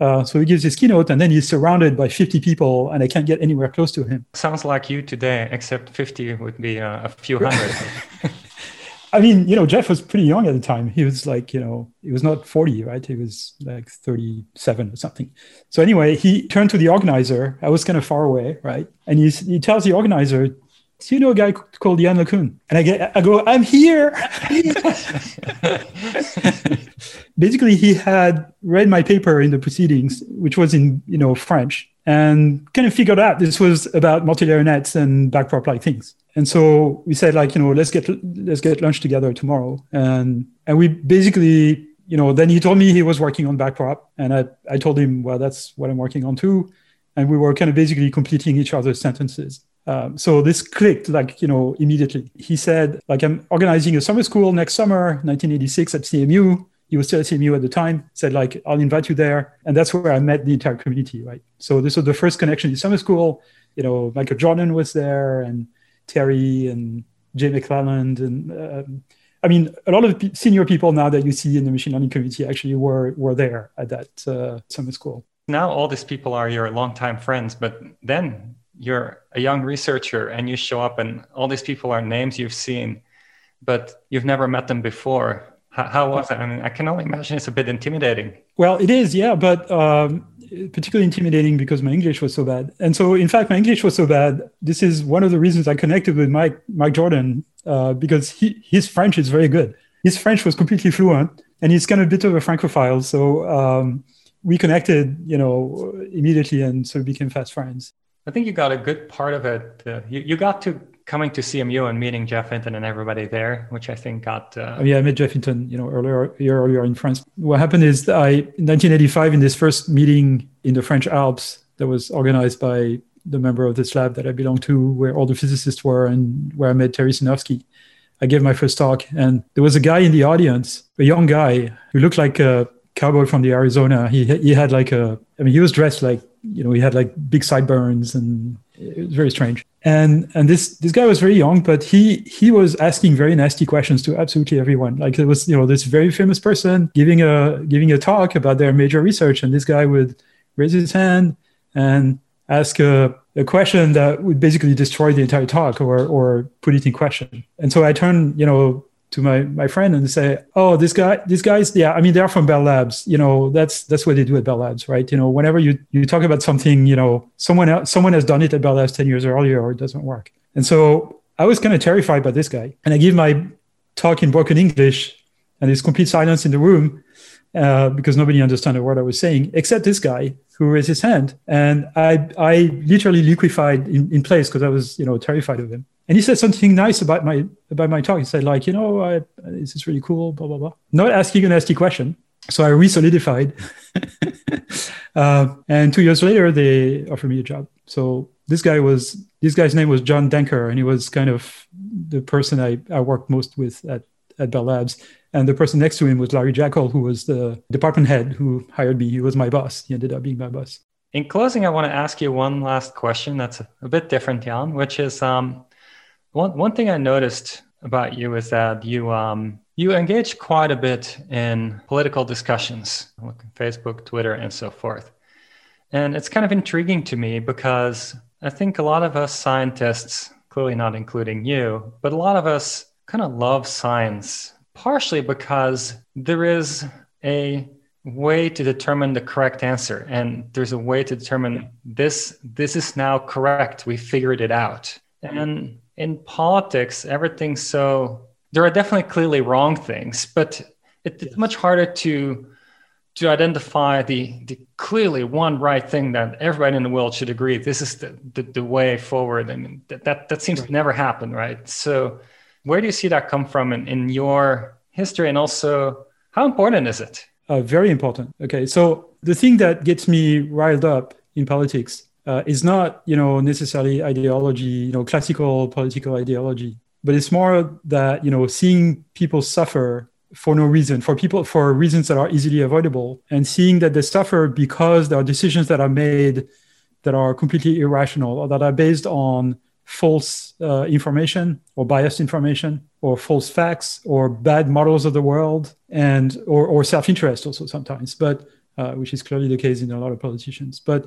uh, so he gives his keynote and then he's surrounded by 50 people and I can't get anywhere close to him. Sounds like you today, except 50 would be uh, a few hundred. I mean, you know, Geoff was pretty young at the time. He was like, you know, he was not 40, right? He was like 37 or something. So anyway, he turned to the organizer. I was kind of far away, right? And he, he tells the organizer, do you know a guy called Yann LeCun? And I get, I go, I'm here. Basically, he had read my paper in the proceedings, which was in you know French, and kind of figured out this was about multi-layer nets and backprop like things. And so we said like, you know, let's get let's get lunch together tomorrow. And and we basically, you know, then he told me he was working on backprop, and I I told him, well, that's what I'm working on too. And we were kind of basically completing each other's sentences. Um, so this clicked like you know immediately. He said like I'm organizing a summer school next summer, 1986 at CMU he was still at CMU at the time, said like, I'll invite you there. And that's where I met the entire community, right? So this was the first connection in summer school. You know, Michael Jordan was there and Terry and Jay McClelland. And um, I mean, a lot of senior people now that you see in the machine learning community actually were, were there at that uh, summer school. Now all these people are your longtime friends, but then you're a young researcher and you show up and all these people are names you've seen, but you've never met them before how, how was it? I mean, I can only imagine it's a bit intimidating. Well, it is, yeah, but um, particularly intimidating because my English was so bad. And so, in fact, my English was so bad. This is one of the reasons I connected with Mike Mike Jordan uh, because he, his French is very good. His French was completely fluent, and he's kind of a bit of a francophile. So um, we connected, you know, immediately, and so we became fast friends. I think you got a good part of it. Uh, you, you got to coming to CMU and meeting Geoff Hinton and everybody there, which I think got. Uh... Oh, yeah, I met Geoff Hinton, you know, earlier year earlier in France. What happened is I, in 1985, in this first meeting in the French Alps that was organized by the member of this lab that I belong to, where all the physicists were and where I met Terry Sejnowski. I gave my first talk, and there was a guy in the audience, a young guy who looked like a cowboy from the Arizona. He he had like a, I mean, he was dressed like, you know, he had like big sideburns and it was very strange. And and this this guy was very young, but he he was asking very nasty questions to absolutely everyone. Like it was you know this very famous person giving a giving a talk about their major research, and this guy would raise his hand and ask a, a question that would basically destroy the entire talk or or put it in question. And so I turned you know to my my friend and say, "Oh, this guy, these guys, yeah, I mean, they're from Bell Labs. You know, that's that's what they do at Bell Labs, right? You know, whenever you you talk about something, you know, someone else, someone has done it at Bell Labs ten years earlier, or it doesn't work. And so I was kind of terrified by this guy, and I give my talk in broken English, and there's complete silence in the room uh, because nobody understood a word I was saying, except this guy who raised his hand, and I I literally liquefied in, in place because I was you know terrified of him and he said something nice about my about my talk. He said like, you know, I, this is really cool, blah blah blah. Not asking a nasty question. So I re-solidified. uh, and two years later, they offered me a job. So this guy was this guy's name was John Denker, and he was kind of the person I, I worked most with at at Bell Labs. And the person next to him was Larry Jackel, who was the department head who hired me. He was my boss. He ended up being my boss. In closing, I want to ask you one last question that's a, a bit different, Yann, which is um, one one thing I noticed about you is that you um, you engage quite a bit in political discussions, like Facebook, Twitter, and so forth. And it's kind of intriguing to me because I think a lot of us scientists, clearly not including you, but a lot of us kind of love science, partially because there is a way to determine the correct answer and there's a way to determine this this is now correct we figured it out and in politics, everything's so there are definitely clearly wrong things, but it, it's much harder to to identify the, the clearly one right thing that everybody in the world should agree this is the, the, the way forward. I mean that, that, that seems right. to never happen, right? So where do you see that come from in, in your history and also how important is it? Uh, very important. Okay, so the thing that gets me riled up in politics uh, is not you know necessarily ideology you know classical political ideology but it's more that you know seeing people suffer for no reason for people for reasons that are easily avoidable and seeing that they suffer because there are decisions that are made that are completely irrational or that are based on false uh, information or biased information or false facts or bad models of the world and or, or self-interest also sometimes but uh, which is clearly the case in a lot of politicians. But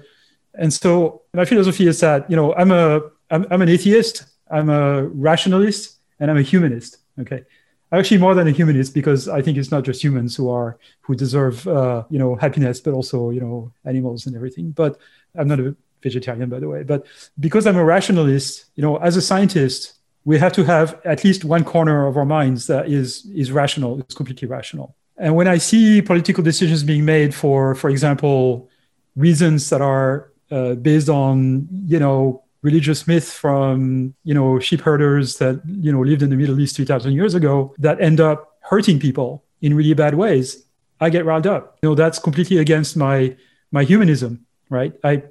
and so my philosophy is that, you know, I'm a I'm, I'm an atheist, I'm a rationalist, and I'm a humanist. Okay. I'm actually, more than a humanist, because I think it's not just humans who are who deserve, uh, you know, happiness, but also, you know, animals and everything. But I'm not a vegetarian, by the way. But because I'm a rationalist, you know, as a scientist, we have to have at least one corner of our minds that is is rational, it's completely rational. And when I see political decisions being made for, for example, reasons that are uh, based on you know religious myth from you know sheep herders that you know lived in the Middle East 2,000 years ago that end up hurting people in really bad ways, I get riled up. You know that's completely against my my humanism, right? I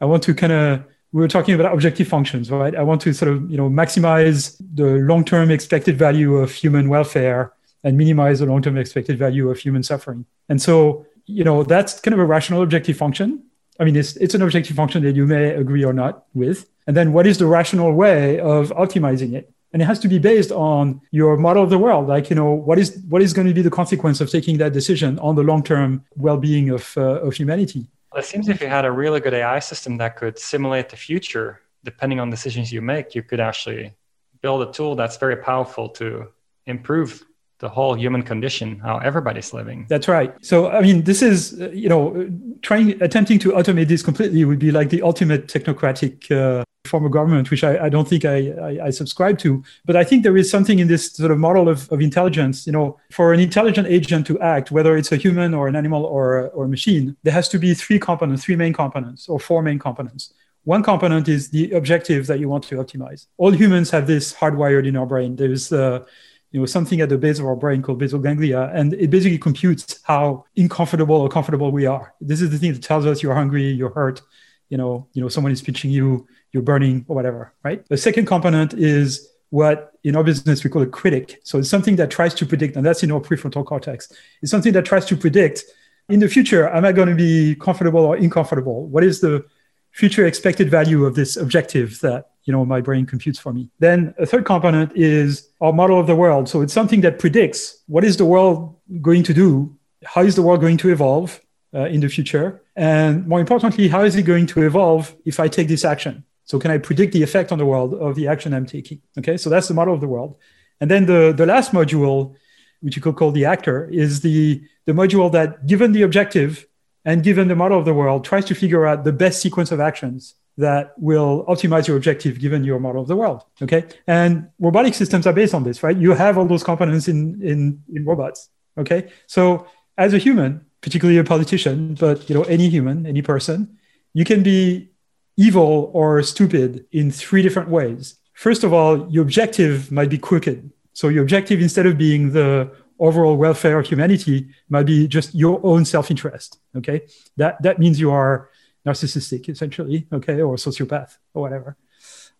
I want to kind of we were talking about objective functions, right? I want to sort of you know maximize the long-term expected value of human welfare and minimize the long-term expected value of human suffering. And so you know that's kind of a rational objective function. I mean, it's it's an objective function that you may agree or not with. And then what is the rational way of optimizing it? And it has to be based on your model of the world. Like, you know, what is what is going to be the consequence of taking that decision on the long-term well-being of uh, of humanity? Well, it seems if you had a really good AI system that could simulate the future, depending on decisions you make, you could actually build a tool that's very powerful to improve the whole human condition, how everybody's living. That's right. So, I mean, this is, you know, trying, attempting to automate this completely would be like the ultimate technocratic uh, form of government, which I, I don't think I, I, I, subscribe to. But I think there is something in this sort of model of, of intelligence, you know, for an intelligent agent to act, whether it's a human or an animal or, or a machine, there has to be three components, three main components or four main components. One component is the objective that you want to optimize. All humans have this hardwired in our brain. There's uh, you know something at the base of our brain called basal ganglia and it basically computes how uncomfortable or comfortable we are. This is the thing that tells us you're hungry you're hurt you know you know someone is pinching you you're burning or whatever right? The second component is what in our business we call a critic. So it's something that tries to predict and that's in our prefrontal cortex. It's something that tries to predict in the future am i going to be comfortable or uncomfortable? What is the future expected value of this objective that you know my brain computes for me. Then a third component is our model of the world. So it's something that predicts what is the world going to do how is the world going to evolve uh, in the future and more importantly how is it going to evolve if i take this action? So can i predict the effect on the world of the action i'm taking? Okay so that's the model of the world. And then the, the last module which you could call the actor is the, the module that given the objective and given the model of the world tries to figure out the best sequence of actions that will optimize your objective given your model of the world okay? And robotic systems are based on this right? You have all those components in in in robots okay? So as a human particularly a politician but you know any human any person you can be evil or stupid in three different ways. First of all your objective might be crooked. So your objective instead of being the overall welfare of humanity might be just your own self-interest okay? That that means you are narcissistic essentially okay or sociopath or whatever.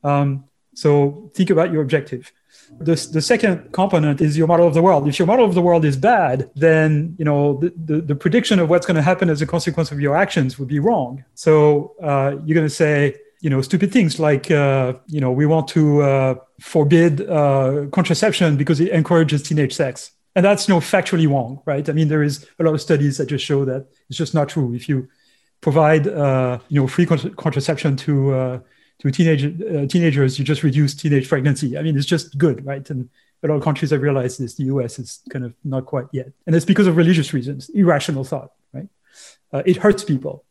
Um, so think about your objective. The, the second component is your model of the world. If your model of the world is bad then you know the, the, the prediction of what's going to happen as a consequence of your actions would be wrong. So uh, you're going to say you know stupid things like uh, you know we want to uh, forbid uh, contraception because it encourages teenage sex. And that's you know factually wrong right? I mean there is a lot of studies that just show that it's just not true. If you provide uh, you know free contraception to uh, to teenage uh, teenagers, you just reduce teenage pregnancy. I mean, it's just good, right? And a lot of countries have realized this. The U.S. is kind of not quite yet, and it's because of religious reasons, irrational thought, right? Uh, it hurts people.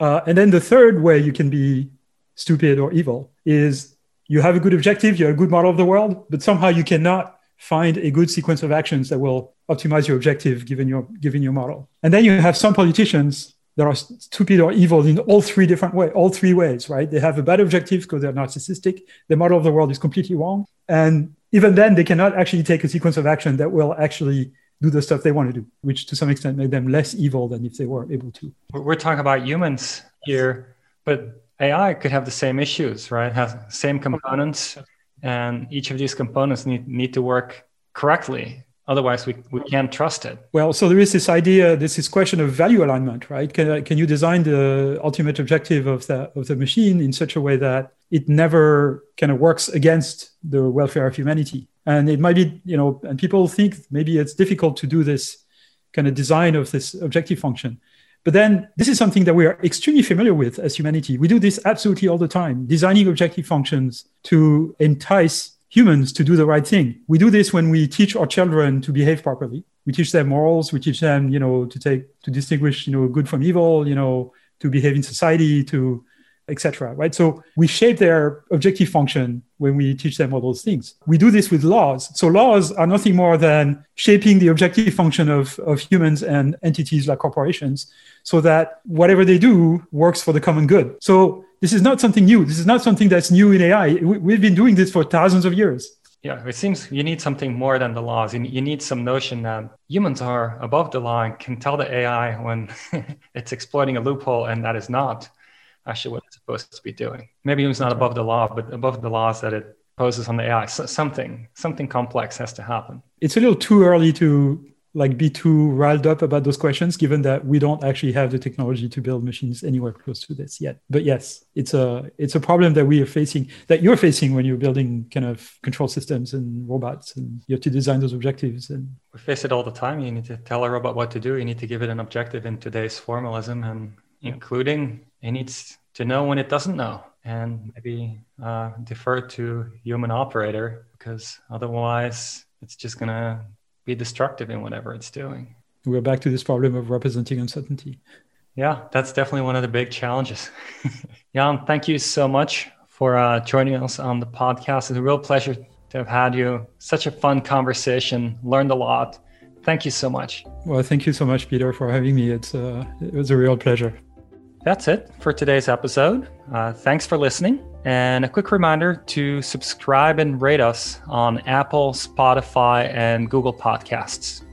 Uh, and then the third way you can be stupid or evil is you have a good objective, you have a good model of the world, but somehow you cannot find a good sequence of actions that will optimize your objective given your given your model. And then you have some politicians that are stupid or evil in all three different ways, all three ways, right? They have a bad objective because they're narcissistic. The model of the world is completely wrong. And even then, they cannot actually take a sequence of action that will actually do the stuff they want to do, which to some extent make them less evil than if they were able to. We're talking about humans here, but AI could have the same issues, right? Has same components, and each of these components need, need to work correctly otherwise we, we can't trust it. Well so there is this idea this is question of value alignment right? Can, can you design the ultimate objective of the of the machine in such a way that it never kind of works against the welfare of humanity? And it might be you know and people think maybe it's difficult to do this kind of design of this objective function. But then this is something that we are extremely familiar with as humanity. We do this absolutely all the time, designing objective functions to entice humans to do the right thing. We do this when we teach our children to behave properly. We teach them morals. We teach them, you know, to take to distinguish, you know, good from evil. You know, to behave in society, to etc. Right? So we shape their objective function when we teach them all those things. We do this with laws. So laws are nothing more than shaping the objective function of, of humans and entities like corporations so that whatever they do works for the common good. So this is not something new. This is not something that's new in AI. We've been doing this for thousands of years. Yeah, it seems you need something more than the laws. You need some notion that humans are above the law and can tell the AI when it's exploiting a loophole and that is not actually what it's supposed to be doing. Maybe it's not above the law, but above the laws that it poses on the AI. So something, something complex has to happen. It's a little too early to like be too riled up about those questions given that we don't actually have the technology to build machines anywhere close to this yet but yes it's a it's a problem that we are facing that you're facing when you're building kind of control systems and robots and you have to design those objectives and we face it all the time you need to tell a robot what to do you need to give it an objective in today's formalism and including it needs to know when it doesn't know and maybe uh, defer to human operator because otherwise it's just going to be destructive in whatever it's doing. We're back to this problem of representing uncertainty. Yeah, that's definitely one of the big challenges. Yann, thank you so much for uh, joining us on the podcast. It's a real pleasure to have had you. Such a fun conversation, learned a lot. Thank you so much. Well, thank you so much, Pieter, for having me. It's uh, it was a real pleasure. That's it for today's episode. Uh, thanks for listening. And a quick reminder to subscribe and rate us on Apple, Spotify, and Google Podcasts.